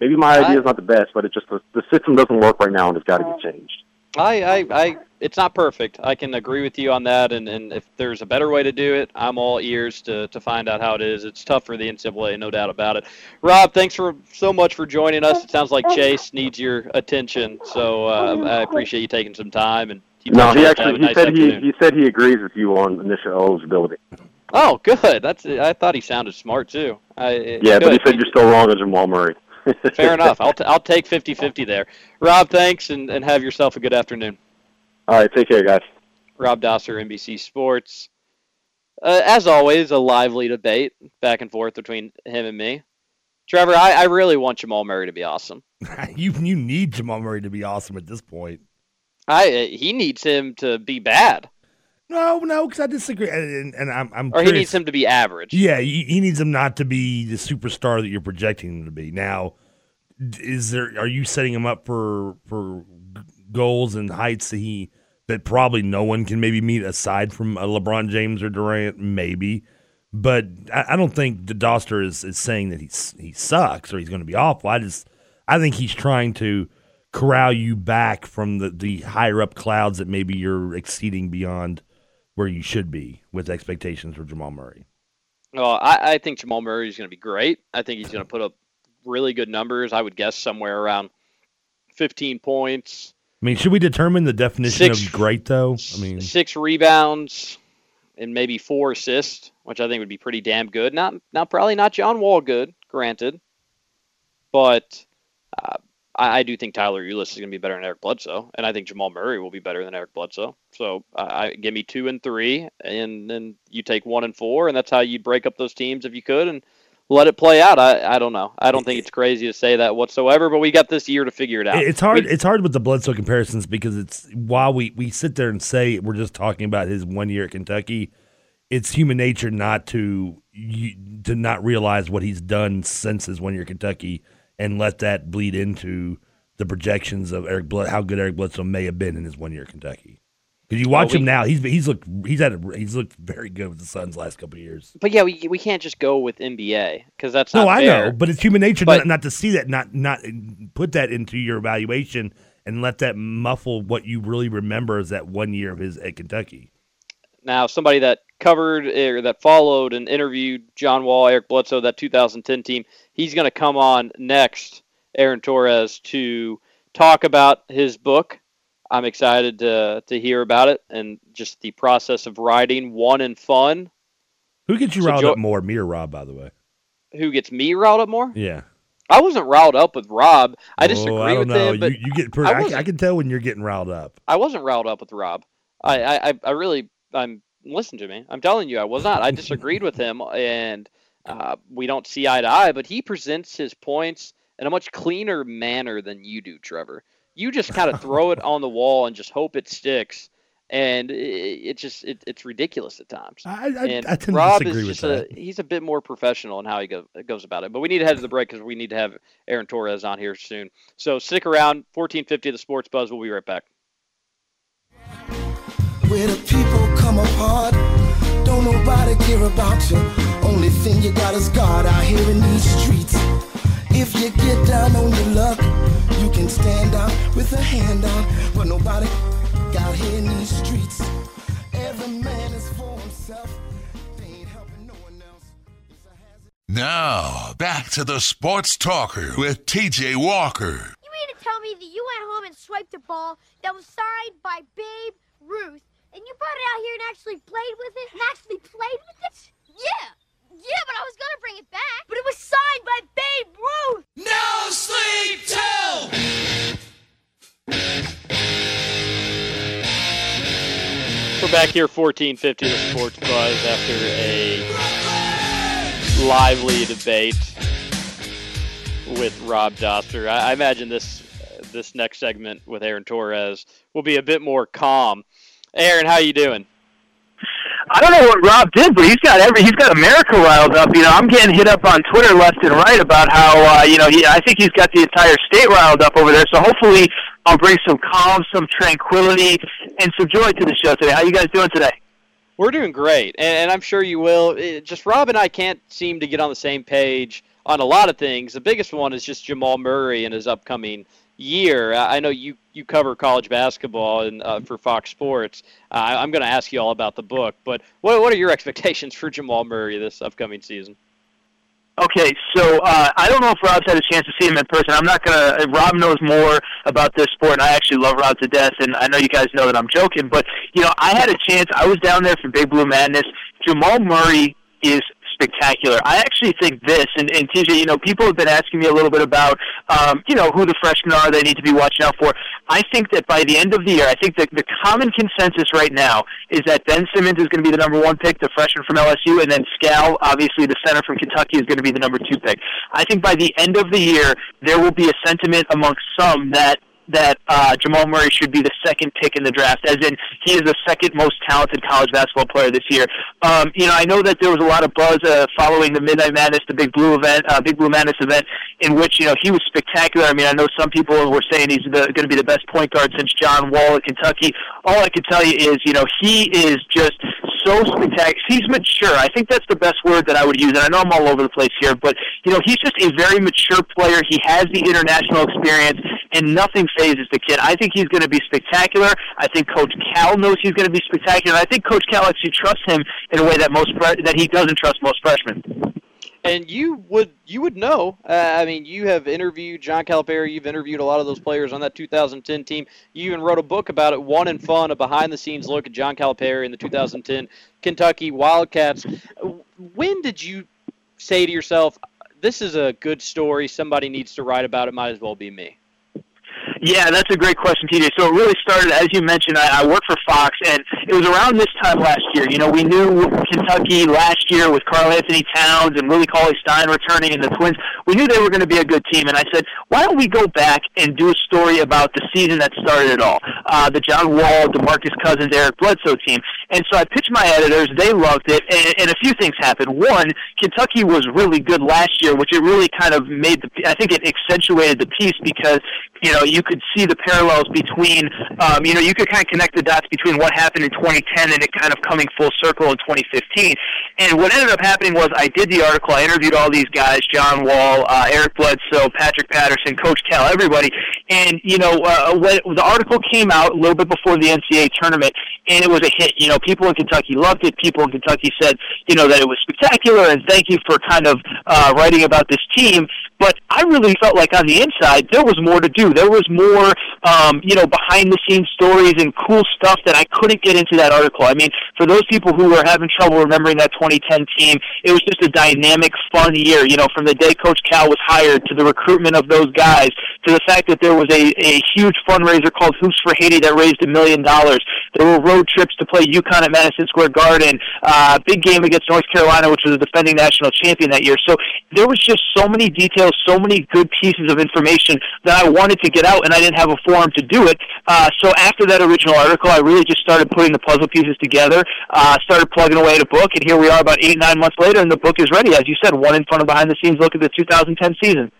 Maybe my idea is not the best, but it just the, the system doesn't work right now and it's got to get changed. I, I, I, it's not perfect. I can agree with you on that, and, and if there's a better way to do it, I'm all ears to, to find out how it is. It's tough for the NCAA, no doubt about it. Rob, thanks for so much for joining us. It sounds like Chase needs your attention, so uh, I appreciate you taking some time. And no, he actually he nice said afternoon. he he said he agrees with you on initial eligibility. Oh, good. That's I thought he sounded smart too. I, yeah, good. but he said you're still wrong on Jamal Murray. Fair enough. I'll, t- I'll take 50 50 there. Rob, thanks, and, and have yourself a good afternoon. All right. Take care, guys. Rob Dauster, NBC Sports. Uh, as always, a lively debate back and forth between him and me. Trevor, I, I really want Jamal Murray to be awesome. you you need Jamal Murray to be awesome at this point. I he needs him to be bad. No, no, because I disagree, and, and I'm, I'm. Or curious. he needs him to be average. Yeah, he, he, needs him not to be the superstar that you're projecting him to be. Now, is there? Are you setting him up for for goals and heights that he that probably no one can maybe meet aside from a LeBron James or Durant? Maybe, but I, I don't think the Dauster is is saying that he's he sucks or he's going to be awful. I just I think he's trying to corral you back from the the higher up clouds that maybe you're exceeding beyond where you should be with expectations for Jamal Murray? Well, I, I think Jamal Murray is going to be great. I think he's going to put up really good numbers. I would guess somewhere around 15 points. I mean, should we determine the definition six, of great, though? I mean, six rebounds and maybe four assists, which I think would be pretty damn good. Not, not probably not John Wall good, granted, but uh, I, I do think Tyler Ulis is going to be better than Eric Bledsoe, and I think Jamal Murray will be better than Eric Bledsoe. So I give me two and three, and then you take one and four, and that's how you'd break up those teams if you could, and let it play out. I, I don't know. I don't think it's crazy to say that whatsoever, but we got this year to figure it out. It's hard. We, it's hard with the Bledsoe comparisons because it's while we we sit there and say we're just talking about his one year at Kentucky, it's human nature not to you, to not realize what he's done since his one year at Kentucky and let that bleed into the projections of Eric Blood, how good Eric Bledsoe may have been in his one year at Kentucky. Because you watch well, we, him now, he's he's looked he's had a, he's looked very good with the Suns last couple of years. But yeah, we, we can't just go with NBA because that's no, I know, but it's human nature but, not, not to see that, not not put that into your evaluation and let that muffle what you really remember as that one year of his at Kentucky. Now, somebody that covered or that followed and interviewed John Wall, Eric Bledsoe, that 2010 team, he's going to come on next, Aaron Torres, to talk about his book. I'm excited to to hear about it and just the process of writing one and fun. Who gets you so riled jo- up more, me or Rob? By the way, who gets me riled up more? Yeah, I wasn't riled up with Rob. I oh, disagree oh, I with know. him. But you, you get. Per- I, I, I, can tell when you're getting riled up. I wasn't riled up with Rob. I, I, I really, I'm listen to me. I'm telling you, I was not. I disagreed with him, and uh, we don't see eye to eye. But he presents his points in a much cleaner manner than you do, Trevor. You just kind of throw it on the wall and just hope it sticks, and it, it just it, it's ridiculous at times. I, I, and I tend Rob to disagree is just with a that. he's a bit more professional in how he go, goes about it. But we need to head to the break because we need to have Aaron Torres on here soon. So stick around. 1450 the Sports Buzz. We'll be right back where the people come apart. Don't nobody care about you. Only thing you got is God out here in these streets. If you get down on your luck, you can stand out with a hand out. But nobody got here in these streets. Every man is for himself. Now, back to the Sports Talker with TJ Walker. You mean to tell me that you went home and swiped a ball that was signed by Babe Ruth and you brought it out here and actually played with it? And actually played with it? Yeah. Yeah, but I was gonna bring it back. But it was signed by Babe Ruth. No sleep till. We're back here, 1450 the Sports Buzz, after a lively debate with Rob Dauster. I, I imagine this uh, this next segment with Aaron Torres will be a bit more calm. Aaron, how you doing? I don't know what Rob did, but he's got every he's got America riled up. You know, I'm getting hit up on Twitter left and right about how uh, you know he I think he's got the entire state riled up over there. So hopefully, I'll bring some calm, some tranquility, and some joy to the show today. How you guys doing today? We're doing great, and, I'm sure you will. It, just Rob and I can't seem to get on the same page on a lot of things. The biggest one is just Jamal Murray and his upcoming year. I know you you cover college basketball and uh, for Fox Sports. Uh, I'm going to ask you all about the book, but what what are your expectations for Jamal Murray this upcoming season? Okay, so uh, I don't know if Rob's had a chance to see him in person. I'm not gonna. Rob knows more about this sport, and I actually love Rob to death. And I know you guys know that I'm joking, but you know, I had a chance. I was down there for Big Blue Madness. Jamal Murray is spectacular. I actually think this, and, and TJ, you know, people have been asking me a little bit about, um, you know, who the freshmen are they need to be watching out for. I think that by the end of the year, I think that the common consensus right now is that Ben Simmons is going to be the number one pick, the freshman from LSU, and then Skal, obviously the center from Kentucky, is going to be the number two pick. I think by the end of the year, there will be a sentiment amongst some that that uh, Jamal Murray should be the second pick in the draft, as in he is the second most talented college basketball player this year. Um, you know, I know that there was a lot of buzz uh, following the Midnight Madness, the Big Blue event, uh, Big Blue Madness event, in which you know he was spectacular. I mean, I know some people were saying he's going to be the best point guard since John Wall at Kentucky. All I can tell you is, you know, he is just so spectacular. He's mature. I think that's the best word that I would use. And I know I'm all over the place here, but you know, he's just a very mature player. He has the international experience, and nothing fazes the kid. I think he's going to be spectacular. I think Coach Cal knows he's going to be spectacular. I think Coach Cal actually trusts him in a way that most that he doesn't trust most freshmen. And you would you would know. Uh, I mean, you have interviewed John Calipari. You've interviewed a lot of those players on that 2010 team. You even wrote a book about it, One and Fun, a behind-the-scenes look at John Calipari and the 2010 Kentucky Wildcats. When did you say to yourself, "This is a good story. Somebody needs to write about it. Might as well be me." Yeah, that's a great question, TJ. So it really started, as you mentioned, I, I worked for Fox, and it was around this time last year. You know, we knew Kentucky last year with Karl-Anthony Towns and Willie Cauley-Stein returning and the Twins. We knew they were going to be a good team, and I said, why don't we go back and do a story about the season that started it all? Uh, the John Wall, DeMarcus Cousins, Eric Bledsoe team. And so I pitched my editors. They loved it, and, and a few things happened. One, Kentucky was really good last year, which it really kind of made the. I think it accentuated the piece because you know you could see the parallels between. Um, you know, you could kind of connect the dots between what happened in 2010 and it kind of coming full circle in 2015. And what ended up happening was I did the article. I interviewed all these guys: John Wall, uh, Eric Bledsoe, Patrick Patterson, Coach Cal, everybody. And you know, uh, when the article came out a little bit before the NCAA tournament, and it was a hit. You know, people in Kentucky loved it. People in Kentucky said, you know, that it was spectacular, and thank you for kind of uh, writing about this team. But I really felt like on the inside there was more to do. There was more, um, you know, behind the scenes stories and cool stuff that I couldn't get into that article. I mean, for those people who are having trouble remembering that 2010 team, it was just a dynamic, fun year. You know, from the day Coach Cal was hired to the recruitment of those guys to the fact that there was a, a huge fundraiser called Hoops for Haiti that raised a million dollars. There were road trips to play UConn at Madison Square Garden. Uh, big game against North Carolina, which was the defending national champion that year. So there was just so many details, so many good pieces of information that I wanted to get out, and I didn't have a forum to do it. Uh, so after that original article, I really just started putting the puzzle pieces together, uh, started plugging away at a book, and here we are about eight, nine months later, and the book is ready. As you said, one in front of behind the scenes look at the 2010 season.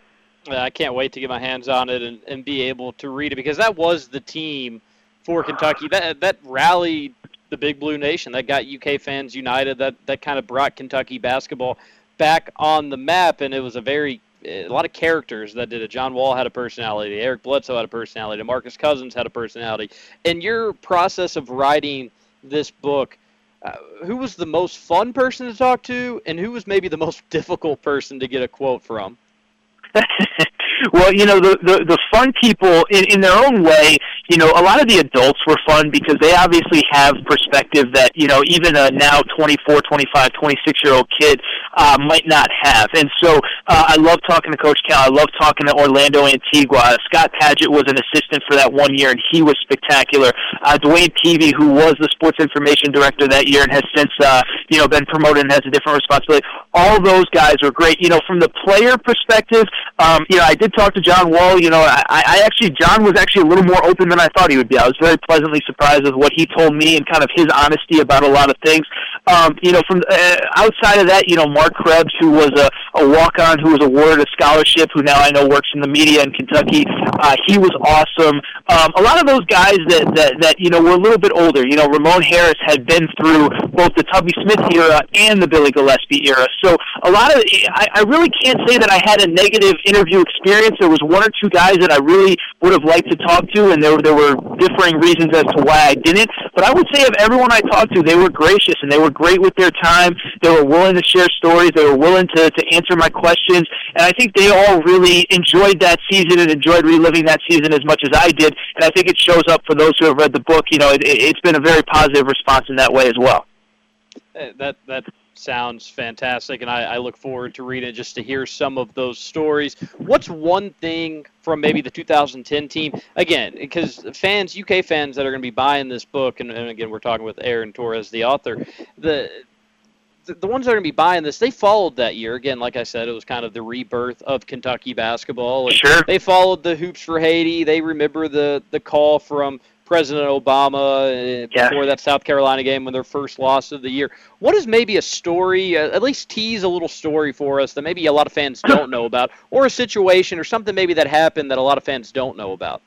I can't wait to get my hands on it and, and be able to read it because that was the team for Kentucky that that rallied the Big Blue Nation. That got UK fans united. That that kind of brought Kentucky basketball back on the map, and it was a very a lot of characters that did it. John Wall had a personality. Eric Bledsoe had a personality. Marcus Cousins had a personality. In your process of writing this book, uh, who was the most fun person to talk to, and who was maybe the most difficult person to get a quote from? well, you know, the, the, the fun people, in, in their own way, you know, a lot of the adults were fun because they obviously have perspective that, you know, even a now 24, 25, 26 year old kid uh, might not have. And so uh, I love talking to Coach Cal. I love talking to Orlando Antigua. Scott Padgett was an assistant for that one year, and he was spectacular. Uh, DeWayne Peevy, who was the sports information director that year and has since, uh, you know, been promoted and has a different responsibility. All those guys were great. You know, from the player perspective, um, you know, I did talk to John Wall. You know, I, I actually, John was actually a little more open than I thought he would be. I was very pleasantly surprised with what he told me and kind of his honesty about a lot of things. Um, you know, from uh, outside of that, you know, Mark Krebs, who was a, a walk-on, who was awarded a scholarship, who now I know works in the media in Kentucky. Uh, he was awesome. Um, a lot of those guys that, that that you know were a little bit older. You know, Ramon Harris had been through both the Tubby Smith era and the Billy Gillispie era. So a lot of I, I really can't say that I had a negative interview experience. There was one or two guys that I really would have liked to talk to, and there there were differing reasons as to why I didn't. But I would say of everyone I talked to, they were gracious and they were great with their time. They were willing to share stories. They were willing to to answer my questions, and I think they all really enjoyed that season and enjoyed reliving that season as much as I did. And I think it shows up for those who have read the book. You know, it, it's been a very positive response in that way as well. Eh, that that sounds fantastic, and I, I, look forward to reading it just to hear some of those stories. What's one thing from maybe the 2010 team? Again, because fans, UK fans that are going to be buying this book, and, and, again, we're talking with Aaron Torres, the author, the the ones that are going to be buying this, they followed that year. Again, like I said, it was kind of the rebirth of Kentucky basketball. And sure. They followed the hoops for Haiti. They remember the the call from President Obama uh, yeah. before that South Carolina game when their first loss of the year. What is maybe a story, uh, at least tease a little story for us that maybe a lot of fans don't know about, or a situation or something maybe that happened that a lot of fans don't know about?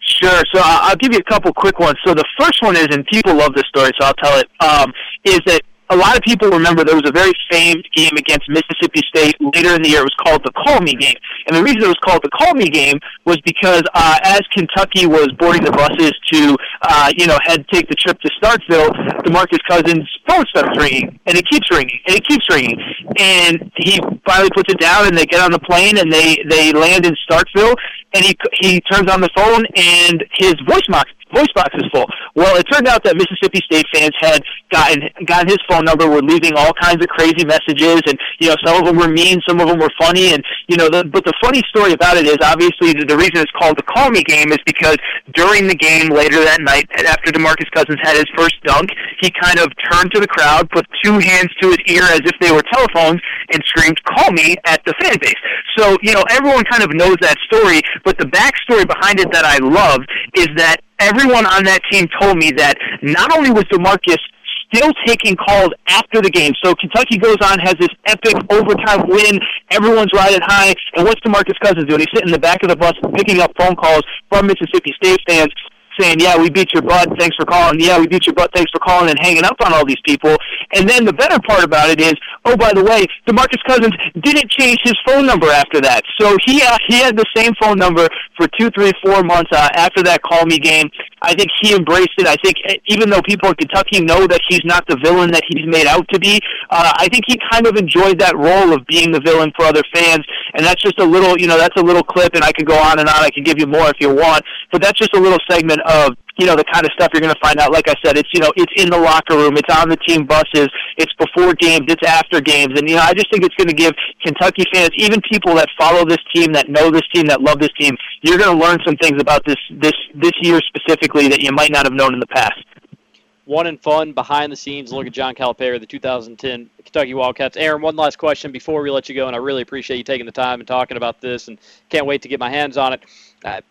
Sure. So I'll give you a couple quick ones. So the first one is, and people love this story, so I'll tell it. Um, is that a lot of people remember there was a very famed game against Mississippi State later in the year. It was called the Call Me game. And the reason it was called the Call Me game was because uh, as Kentucky was boarding the buses to, uh, you know, head take the trip to Starkville, DeMarcus Cousins' phone starts ringing, and it keeps ringing, and it keeps ringing. And he finally puts it down, and they get on the plane, and they, they land in Starkville, and he, he turns on the phone, and his voice box voice box is full. Well, it turned out that Mississippi State fans had gotten gotten his phone number, were leaving all kinds of crazy messages, and you know some of them were mean, some of them were funny, and you know. The, but the funny story about it is obviously the, the reason it's called the Call Me game is because during the game later that night, after Demarcus Cousins had his first dunk, he kind of turned to the crowd, put two hands to his ear as if they were telephones, and screamed "Call me" at the fan base. So you know everyone kind of knows that story, but the backstory behind it that I love is that everyone on that team told me that not only was DeMarcus still taking calls after the game. So Kentucky goes on, has this epic overtime win. Everyone's riding high. And what's DeMarcus Cousins doing? He's sitting in the back of the bus picking up phone calls from Mississippi State fans saying, "Yeah, we beat your butt. Thanks for calling. Yeah, we beat your butt. Thanks for calling," and hanging up on all these people. And then the better part about it is, oh, by the way, DeMarcus Cousins didn't change his phone number after that. So he uh, he had the same phone number for two, three, four months uh, after that call me game. I think he embraced it. I think eh, even though people in Kentucky know that he's not the villain that he's made out to be, uh, I think he kind of enjoyed that role of being the villain for other fans. And that's just a little, you know, that's a little clip, and I could go on and on. I could give you more if you want, but that's just a little segment of you know the kind of stuff you're going to find out. Like I said, it's you know it's in the locker room, it's on the team buses, it's before games, it's after games, and you know I just think it's going to give Kentucky fans, even people that follow this team, that know this team, that love this team, you're going to learn some things about this this this year specifically that you might not have known in the past. One and fun behind the scenes look at John Calipari, the 2010 Kentucky Wildcats. Aaron, one last question before we let you go, and I really appreciate you taking the time and talking about this, and can't wait to get my hands on it. Uh,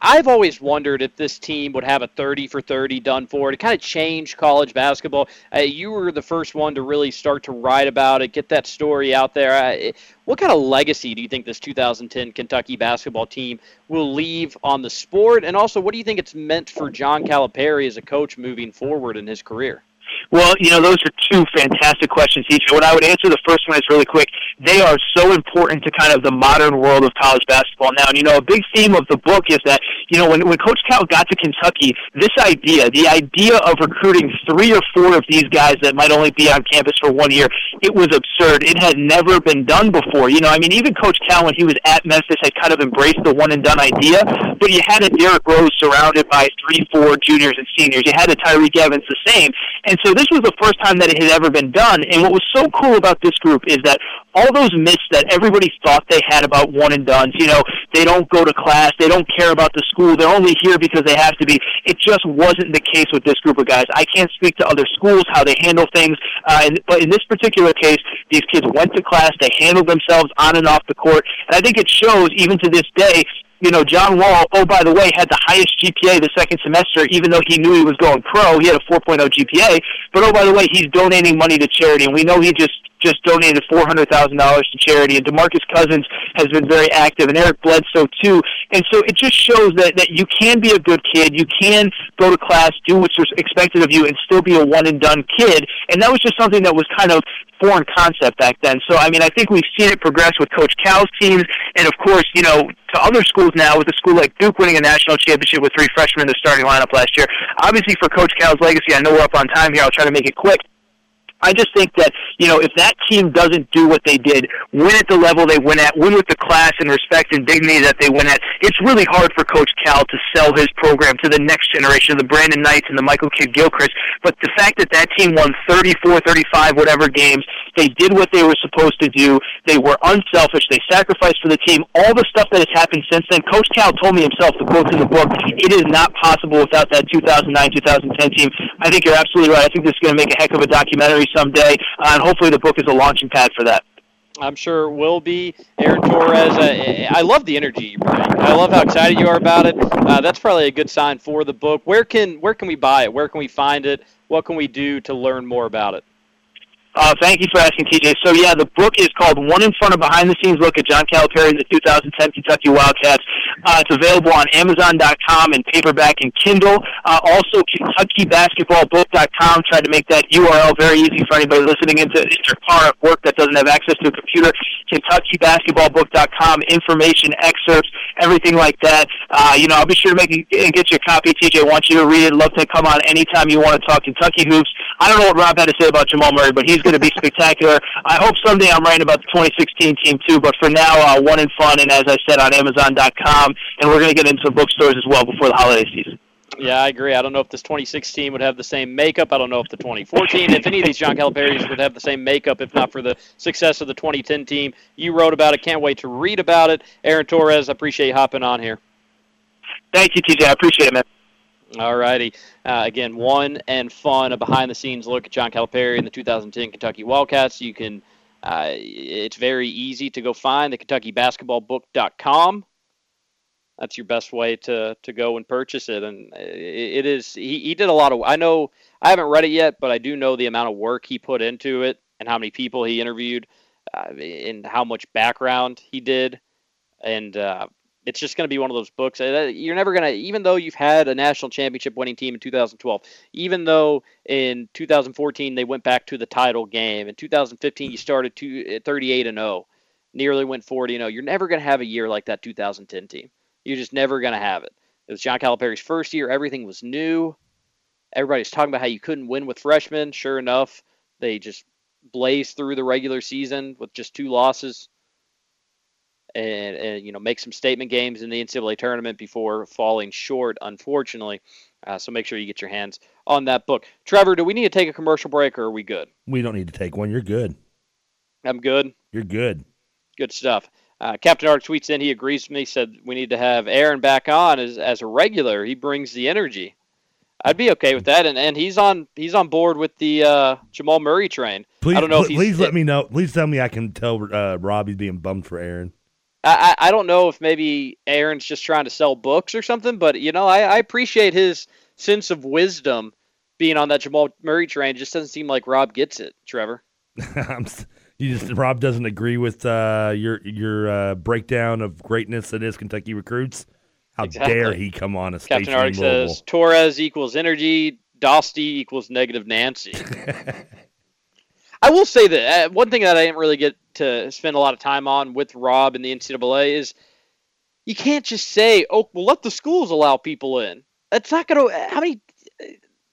I've always wondered if this team would have a 30 for 30 done for it. It kind of changed college basketball. Uh, you were the first one to really start to write about it, get that story out there. Uh, what kind of legacy do you think this 2010 Kentucky basketball team will leave on the sport? And also, what do you think it's meant for John Calipari as a coach moving forward in his career? Well, you know, those are two fantastic questions each. When I would answer the first one is really quick. They are so important to kind of the modern world of college basketball now. And, you know, a big theme of the book is that, you know, when, when Coach Cal got to Kentucky, this idea, the idea of recruiting three or four of these guys that might only be on campus for one year, it was absurd. It had never been done before. You know, I mean, even Coach Cal, when he was at Memphis, had kind of embraced the one and done idea, but you had a Derrick Rose surrounded by three, four juniors and seniors. You had a Tyreke Evans the same. And so this was the first time that it had ever been done. And what was so cool about this group is that all those myths that everybody thought they had about one and dones, you know, they don't go to class, they don't care about the school, they're only here because they have to be. It just wasn't the case with this group of guys. I can't speak to other schools how they handle things, uh, and, but in this particular case, these kids went to class, they handled themselves on and off the court, and I think it shows even to this day you know, John Wall, oh, by the way, had the highest GPA the second semester, even though he knew he was going pro. He had a 4.0 GPA. But, oh, by the way, he's donating money to charity. And we know he just just donated four hundred thousand dollars to charity, and Demarcus Cousins has been very active, and Eric Bledsoe too. And so it just shows that that you can be a good kid, you can go to class, do what's expected of you, and still be a one and done kid. And that was just something that was kind of foreign concept back then. So I mean, I think we've seen it progress with Coach Cal's teams, and of course, you know, to other schools now with a school like Duke winning a national championship with three freshmen in the starting lineup last year. Obviously, for Coach Cal's legacy, I know we're up on time here. I'll try to make it quick. I just think that, you know, if that team doesn't do what they did, win at the level they win at, win with the class and respect and dignity that they win at, it's really hard for Coach Cal to sell his program to the next generation, of the Brandon Knights and the Michael Kidd Gilchrist. But the fact that that team won 34, 35, whatever games, they did what they were supposed to do. They were unselfish. They sacrificed for the team. All the stuff that has happened since then, Coach Cal told me himself, the quote's in the book, it is not possible without that 2009-2010 team. I think you're absolutely right. I think this is going to make a heck of a documentary someday, uh, and hopefully the book is a launching pad for that. I'm sure will be. Aaron Torres, uh, I love the energy you bring. I love how excited you are about it. Uh, that's probably a good sign for the book. Where can where can we buy it? Where can we find it? What can we do to learn more about it? Uh, thank you for asking, TJ. So, yeah, the book is called One in Front of Behind the Scenes Look at John Calipari and the 2010 Kentucky Wildcats. Uh, it's available on Amazon.com and paperback and Kindle. Uh, also, KentuckyBasketballBook.com. Tried to make that URL very easy for anybody listening into, their car at work that doesn't have access to a computer. KentuckyBasketballBook.com. Information, excerpts, everything like that. Uh, you know, I'll be sure to make and get you a copy, TJ. I want you to read it. Love to come on anytime you want to talk Kentucky hoops. I don't know what Rob had to say about Jamal Murray, but he's going to be spectacular. I hope someday I'm writing about the 2016 team too, but for now, uh, one and fun, and as I said, on Amazon.com, and we're going to get into bookstores as well before the holiday season. Yeah, I agree. I don't know if this 2016 would have the same makeup. I don't know if the 2014, if any of these John Calipari's would have the same makeup, if not for the success of the 2010 team. You wrote about it. Can't wait to read about it. Aaron Torres, I appreciate you hopping on here. Thank you, TJ. I appreciate it, man. All righty. Uh, again, one and fun, a behind-the-scenes look at John Calipari and the 2010 Kentucky Wildcats. You can, uh, it's very easy to go find the KentuckyBasketballBook.com. That's your best way to to go and purchase it, and it, it is. He, he did a lot of. I know I haven't read it yet, but I do know the amount of work he put into it and how many people he interviewed, uh, and how much background he did, and uh, it's just going to be one of those books. Uh, you're never going to, even though you've had a national championship winning team in 2012, even though in 2014 they went back to the title game, in 2015 you started uh, 38 and 0, nearly went 40 and 0. You're never going to have a year like that 2010 team. You're just never going to have it. It was John Calipari's first year. Everything was new. Everybody's talking about how you couldn't win with freshmen. Sure enough, they just blazed through the regular season with just two losses and, and, you know make some statement games in the NCAA tournament before falling short, unfortunately. Uh, so make sure you get your hands on that book. Trevor, do we need to take a commercial break or are we good? We don't need to take one. You're good. I'm good. You're good. Good stuff. Uh, Captain Ark tweets in. He agrees with me. Said we need to have Aaron back on as as a regular. He brings the energy. I'd be okay with that, and, and he's on he's on board with the uh, Jamal Murray train. Please, I don't know. please let me know. Please tell me I can tell uh, Rob he's being bummed for Aaron. I, I don't know if maybe Aaron's just trying to sell books or something, but you know, I, I appreciate his sense of wisdom being on that Jamal Murray train. It just doesn't seem like Rob gets it, Trevor. you just Rob doesn't agree with uh, your your uh, breakdown of greatness that is Kentucky recruits. How exactly. dare he come on a? Captain Ark says Torres equals energy, Doster equals negative Nancy. I will say that uh, one thing that I didn't really get to spend a lot of time on with Rob and the NCAA is you can't just say, "Oh, well, let the schools allow people in." That's not going to. How many?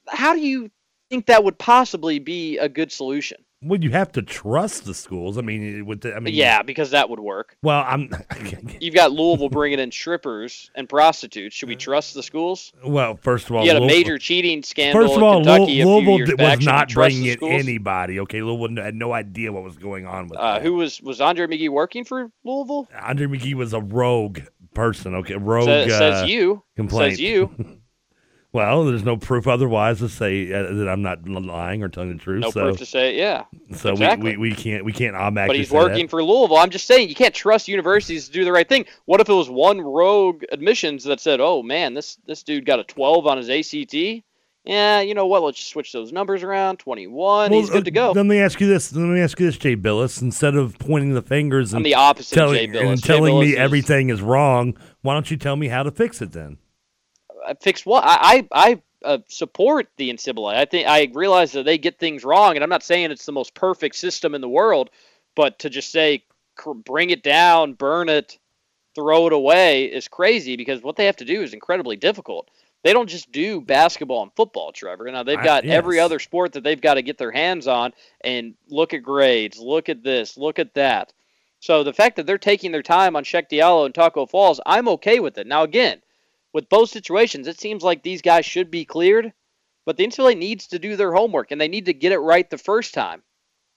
How do you think that would possibly be a good solution? Well, you have to trust the schools. I mean, with the, I mean, yeah, because that would work. Well, I'm. You've got Louisville bringing in strippers and prostitutes. Should we trust the schools? Well, first of all, you had a major cheating scandal. First of all, Kentucky Louisville was not bringing in anybody. Okay, Louisville had no idea what was going on with. Uh, who was was Andre McGee working for Louisville? Andre McGee was a rogue person. Okay, rogue. Says, uh, says you. Complaint. Says you. Well, there's no proof otherwise to say uh, that I'm not lying or telling the truth. No so, proof to say, yeah. So exactly. we, we, we can't we can't automatically. But he's working that. for Louisville. I'm just saying you can't trust universities to do the right thing. What if it was one rogue admissions that said, "Oh man, this this dude got a 12 on his ACT. yeah, you know what? Let's just switch those numbers around. 21, he's good to go. Uh, let me ask you this. Let me ask you this, Jay Bilas. Instead of pointing the fingers and I'm the opposite telling, Jay Bilas. and telling me is- everything is wrong, why don't you tell me how to fix it then? I fix what? I I, I uh, support the NCAA. I think I realize that they get things wrong, and I'm not saying it's the most perfect system in the world, but to just say bring it down, burn it, throw it away is crazy because what they have to do is incredibly difficult. They don't just do basketball and football, Trevor. Now they've I- got every other sport that they've got to get their hands on and look at grades, look at this, look at that. So the fact that they're taking their time on Cheick Diallo and Tacko Falls, I'm okay with it. Now again, with both situations, it seems like these guys should be cleared, but the NCAA needs to do their homework and they need to get it right the first time.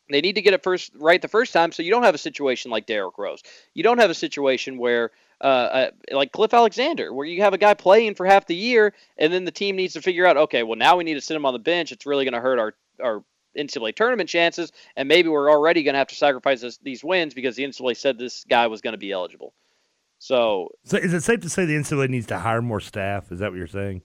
They need to get it first right the first time, so you don't have a situation like Derrick Rose. You don't have a situation where, uh, uh, like Cliff Alexander, where you have a guy playing for half the year, and then the team needs to figure out, okay, well now we need to sit him on the bench. It's really going to hurt our our NCAA tournament chances, and maybe we're already going to have to sacrifice this, these wins because the NCAA said this guy was going to be eligible. So So is it safe to say the NCAA needs to hire more staff? Is that what you're saying?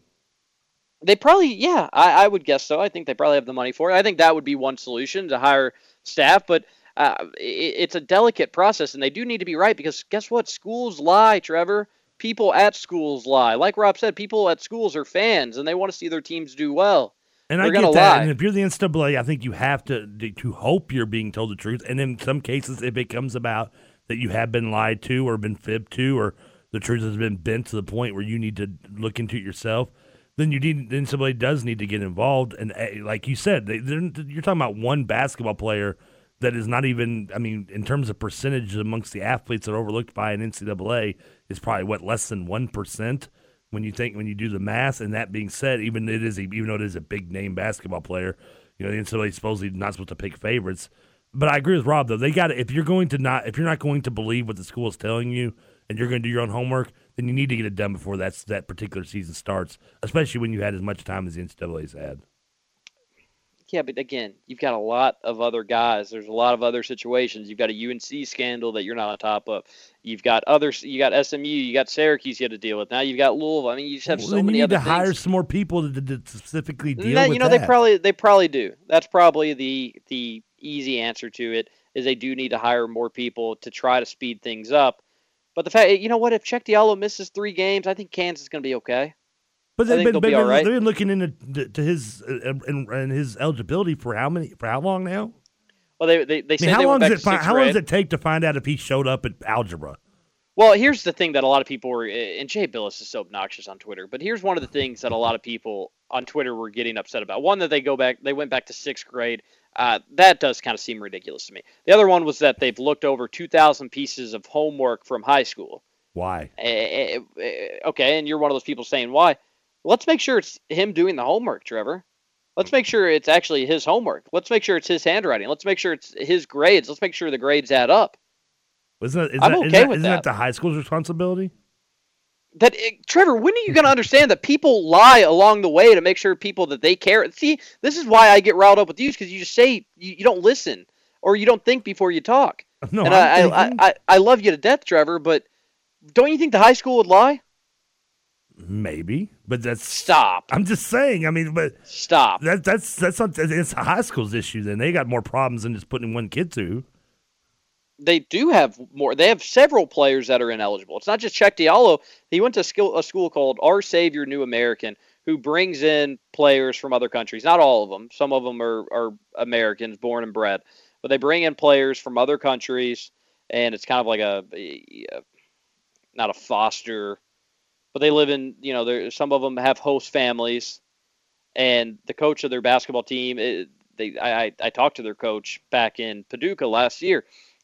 They probably, yeah, I, I would guess so. I think they probably have the money for it. I think that would be one solution to hire staff, but uh, it, it's a delicate process, and they do need to be right because guess what? Schools lie, Trevor. People at schools lie. Like Rob said, people at schools are fans, and they want to see their teams do well. And They're I get that. lie. And if you're the NCAA, I think you have to to hope you're being told the truth. And in some cases, if it comes about that you have been lied to or been fibbed to, or the truth has been bent to the point where you need to look into it yourself, then you need then somebody does need to get involved. And eh, like you said, they, you're talking about one basketball player that is not even. I mean, in terms of percentage amongst the athletes that are overlooked by an NCAA, is probably what less than one percent when you think when you do the math. And that being said, even it is even though it is a big name basketball player, you know the NCAA is supposedly not supposed to pick favorites. But I agree with Rob though. They got to if you're going to not if you're not going to believe what the school is telling you and you're going to do your own homework, then you need to get it done before that's that particular season starts. Especially when you had as much time as the NCAA's had. Yeah, but again, you've got a lot of other guys. There's a lot of other situations. You've got a UNC scandal that you're not on top of. You've got others. You got SMU. You got Syracuse. You had to deal with. Now you've got Louisville. I mean, you just have Well, so many you need other to things. hire some more people to, to specifically deal That- with you know that. they probably they probably do. That's probably the the easy answer to it is they do need to hire more people to try to speed things up. But the fact, you know what, if Cheick Diallo misses three games, I think Kansas is going to be okay. But they've been, all right. they've been looking into to, to his uh, and, and his eligibility for how many for how long now? Well, they they, they I mean, how they long went back does it to fi- how long does it take to find out if he showed up at algebra? Well, here's the thing that a lot of people were, and Jay Bilas is so obnoxious on Twitter. But here's one of the things that a lot of people on Twitter were getting upset about. One that they go back, they went back to sixth grade. Uh, that does kind of seem ridiculous to me. The other one was that they've looked over 2,000 pieces of homework from high school. Why? Eh, eh, eh, okay, and you're one of those people saying why? Let's make sure it's him doing the homework, Trevor. Let's make sure it's actually his homework. Let's make sure it's his handwriting. Let's make sure it's his grades. Let's make sure the grades add up. Isn't that, is I'm that, okay that, with isn't that that. the high school's responsibility? That eh, Trevor, when are you going to understand that people lie along the way to make sure people that they care? See, this is why I get riled up with you because you just say you, you don't listen or you don't think before you talk. No, and I. I, I I love you to death, Trevor, but don't you think the high school would lie? Maybe, but that's stop. I'm just saying. I mean, but stop. That that's that's not it's a high school's issue. Then they got more problems than just putting one kid through. They do have more. They have several players that are ineligible. It's not just Cheick Diallo. He went to skill, a school called Our Savior New American, who brings in players from other countries. Not all of them. Some of them are, are Americans, born and bred, but they bring in players from other countries, and it's kind of like a, a not a foster, but they live in. You know, there some of them have host families, and the coach of their basketball team. It, they, I, I I talked to their coach back in Paducah last year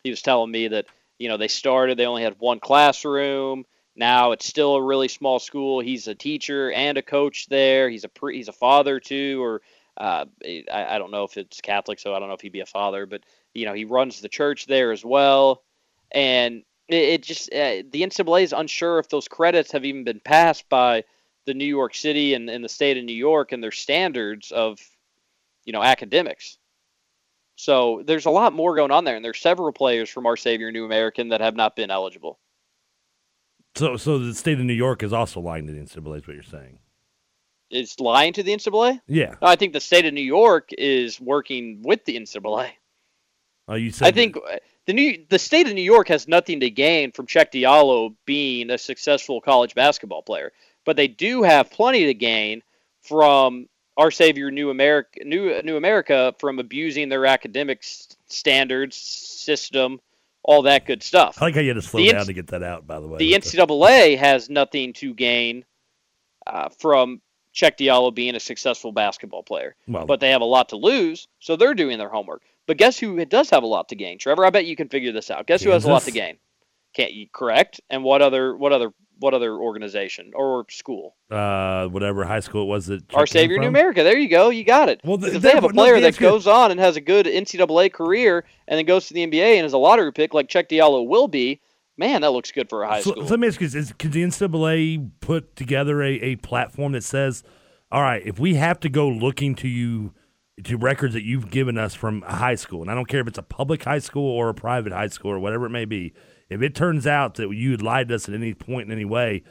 he was telling me that you know they started they only had one classroom. Now it's still a really small school. He's a teacher and a coach there. He's a pre, he's a father too or uh, I, I don't know if it's catholic so i don't know if he'd be a father but you know he runs the church there as well. And it, it just uh, the ncaa is unsure if those credits have even been passed by the new york city and, and the state of new york and their standards of you know academics so there's a lot more going on there, and there's several players from our Savior New American that have not been eligible. So so the state of New York is also lying to the NCAA. Is what you're saying? is lying to the NCAA. Yeah. I think the state of New York is working with the NCAA. Oh, you said I think the new the state of New York has nothing to gain from Cheick Diallo being a successful college basketball player, but they do have plenty to gain from our savior New America New New America from abusing their academic standards system, all that good stuff. I like how you had to slow The down NC to get that out. By the way, The NCAA has nothing to gain uh, from Cheick Diallo being a successful basketball player, Well- but they have a lot to lose, so they're doing their homework. But guess who does have a lot to gain? Trevor, I bet you can figure this out. Guess who has a lot to gain? Can't you correct? And what other what other what other organization or school? uh, whatever high school it was that Our Chuck Savior New? America. There you go. You got it. Well, th- if they have a that- no, player that good. goes on and has a good NCAA career and then goes to the NBA and is a lottery pick like Cheick Diallo will be, man, that looks good for a high So, school. so let me ask you: this, is, Could the NCAA put together a, a platform that says, "All right, if we have to go looking to you to records that you've given us from a high school, and I don't care if it's a public high school or a private high school or whatever it may be, if it turns out that you had lied to us at any point in any way,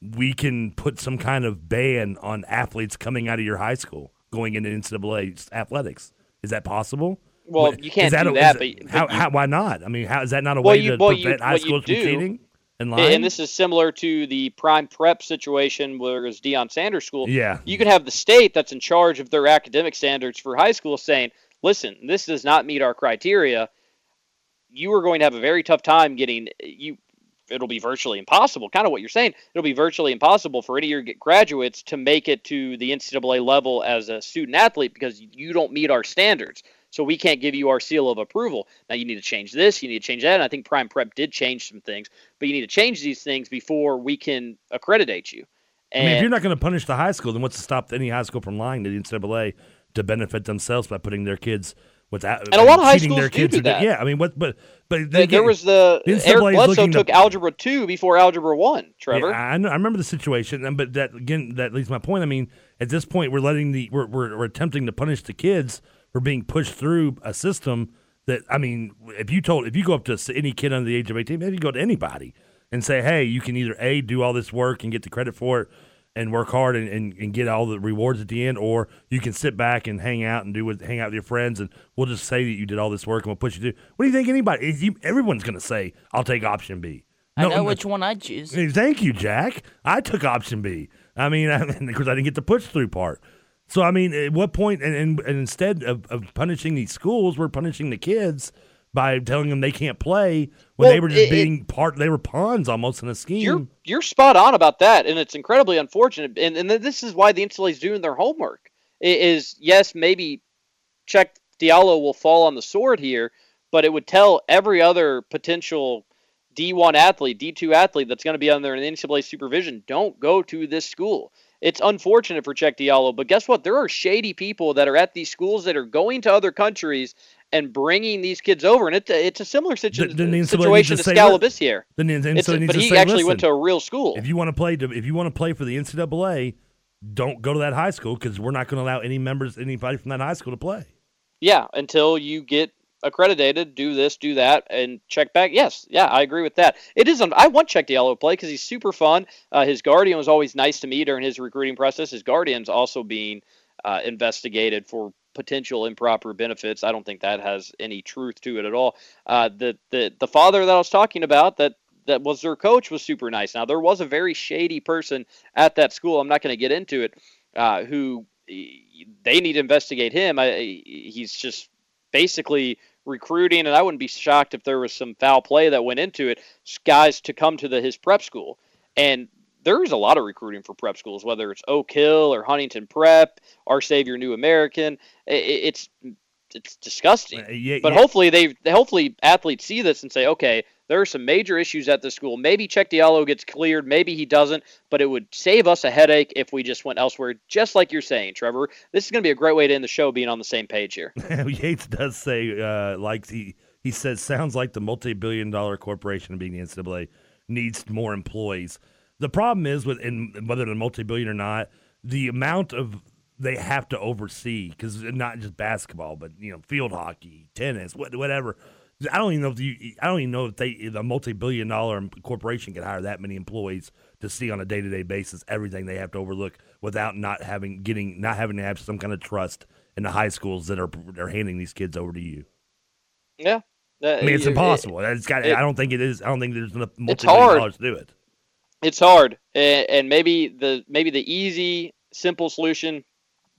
we can put some kind of ban on athletes coming out of your high school going into NCAA athletics. Is that possible?" Well, you can't that do a- that, is but- but how, you- how, why not? I mean, how is that not a Well, way you- to well, prevent you- high schools from cheating and? And this is similar to the prime prep situation where it's Deion Sanders School. Yeah. You could have the state that's in charge of their academic standards for high school saying, listen, this does not meet our criteria. You are going to have a very tough time getting you. It'll be virtually impossible. Kind of what you're saying. It'll be virtually impossible for any of your graduates to make it to the NCAA level as a student athlete because you don't meet our standards. So we can't give you our seal of approval. Now you need to change this, you need to change that. And I think Prime Prep did change some things, but you need to change these things before we can accreditate you. I mean, if you're not going to punish the high school, then what's to stop any high school from lying to the NCAA to benefit themselves by putting their kids without And a lot of high cheating their schools do do that. Yeah, I mean, what? But but Th- they there was the, Eric Bledsoe looking to- took algebra two before algebra one. Trevor, Yeah, I, know, I remember the situation, but that again, that leads my point. I mean, at this point, we're letting the we're, we're, we're attempting to punish the kids for being pushed through a system that I mean, if you told if you go up to any kid under the age of eighteen, maybe you go to anybody and say, hey, you can either a do all this work and get the credit for it and work hard and, and, and get all the rewards at the end, or you can sit back and hang out and do what hang out with your friends, and we'll just say that you did all this work and we'll push you through. What do you think? Anybody? you- everyone's going to say, "I'll take option B." I No, know which one I'd choose. Thank you, Jack. I took option B. I mean, because I didn't get the push through part. So I mean, at what point? And, and, and instead of, of punishing these schools, we're punishing the kids by telling them they can't play when Well, they were just it- being part. They were pawns almost in a scheme. you're you're spot on about that, and it's incredibly unfortunate. And and this is why the NCAA is doing their homework. I- Is yes, maybe Cheick Diallo will fall on the sword here, but it would tell every other potential D1 athlete, D2 athlete that's going to be under an NCAA supervision, don't go to this school. It's unfortunate for Cheick Diallo, but guess what? There are shady people that are at these schools that are going to other countries and bringing these kids over, and it's a, it's a similar situ- the NCAA situation to to say, Scala look, Bissiere. Then the It's- NCAA but he say, actually went to a real school. If you want to play, to, if you want to play for the NCAA, don't go to that high school because we're not going to allow any members, anybody from that high school to play. Yeah, until you get accredited, do this, do that, and check back. Yes, yeah, I agree with that. It is. I want Cheick Diallo to play because he's super fun. Uh, his guardian was always nice to me during his recruiting process. His guardian's also being uh, investigated for potential improper benefits. I don't think that has any truth to it at all. Uh, the the the father that I was talking about that that was their coach was super nice. Now there was a very shady person at that school. I'm not going to get into it. Uh, who they need to investigate him. I, he's just basically recruiting, and I wouldn't be shocked if there was some foul play that went into it. Guys to come to the his prep school, and there is a lot of recruiting for prep schools, whether it's Oak Hill or Huntington Prep, Our Savior New American. It's it's disgusting. Uh, yeah, but yeah. hopefully they hopefully athletes see this and say, okay, there are some major issues at the school. Maybe Cheick Diallo gets cleared, maybe he doesn't, but it would save us a headache if we just went elsewhere. Just like you're saying, Trevor, this is going to be a great way to end the show, being on the same page here. Yates does say, uh, like he he says, sounds like the multi-billion-dollar corporation being the NCAA needs more employees. The problem is with in whether they're multi-billion or not, the amount of they have to oversee because not just basketball, but you know, field hockey, tennis, what, whatever. I don't even know if you, I don't even know if they, the multi-billion-dollar corporation can hire that many employees to see on a day-to-day basis everything they have to overlook without not having getting not having to have some kind of trust in the high schools that are are handing these kids over to you. Yeah, I mean, it's it- impossible. it's got. it- I don't think it is. I don't think there's enough multi-billion dollars to do it. It's hard. And, maybe the maybe the easy simple solution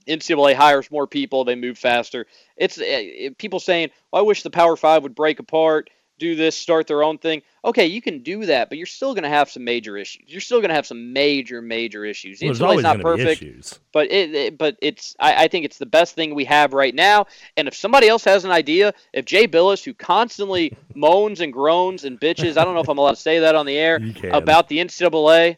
ncaa hires more people they move faster. It's uh, people saying well, i wish the power five would break apart do this start their own thing okay you can do that but you're still going to have some major issues you're still going to have some major major issues Well, is always not perfect issues. but it, it- but it's I, I think it's the best thing we have right now. And if somebody else has an idea, if Jay Bilas, who constantly moans and groans and bitches, I don't know if I'm allowed to say that on the air about the NCAA,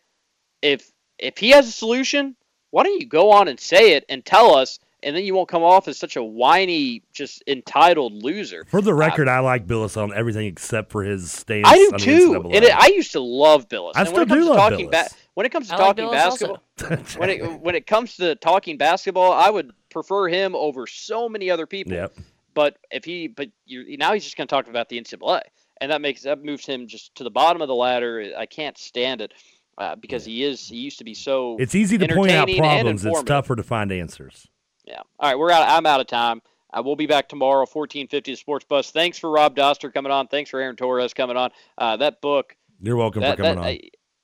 if if he has a solution, why don't you go on and say it and tell us, and then you won't come off as such a whiny, just entitled loser. For the record, I like Bilas on everything except for his stance. I do on too, and it, I used to love Bilas. I and still when it comes do to love talking Bilas. when it comes to I talking Bilas also. basketball, when it when it comes to talking basketball, I would prefer him over so many other people. Yep. But if he, but you now he's just going to talk about the NCAA, and that makes that moves him just to the bottom of the ladder. I can't stand it uh, because he is he used to be so. It's easy to point out problems. It's tougher to find answers. Yeah. All right, we're out. I'm out of time. Uh, we'll be back tomorrow, 1450 the Sports Buzz. Thanks for Rob Doster coming on. Thanks for Aaron Torres coming on. Uh, that book. You're welcome that, for coming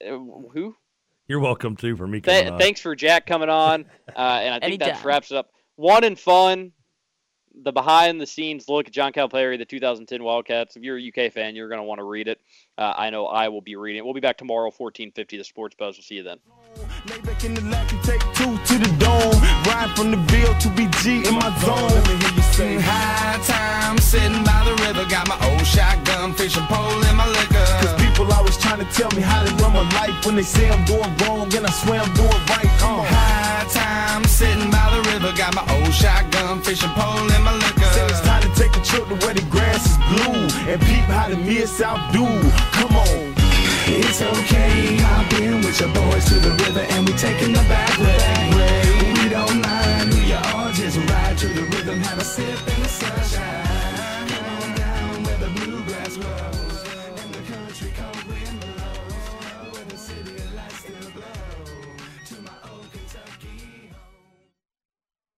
that, on. uh, who? You're welcome too for me Th- coming on. thanks for Jack coming on. Uh, and I think that wraps it up. One and fun. The behind the scenes look at John Calipari, the 2010 Wildcats. If you're a UK fan, you're going to want to read it. Uh, I know I will be reading it. We'll be back tomorrow, 1450 the Sports Buzz. We'll see you then. Lay back in the lap and take two to the dome. Ride from the bill to BG in my zone. Let me hear you say High time sitting by the river, got my old shotgun fishing pole in my liquor. Cause people always trying to tell me how to run my life when they say I'm doing wrong and I swear I'm doing right. Come on. High time sitting by the river, got my old shotgun fishing pole in my liquor. Say it's time to take a trip to where the grass is blue and peep how the mid south do. Come on. It's okay, I've been with your boys to the river and we taking the back way who you are. Just ride to the rhythm, have a sip in the sunshine. Come on down where the bluegrass grows.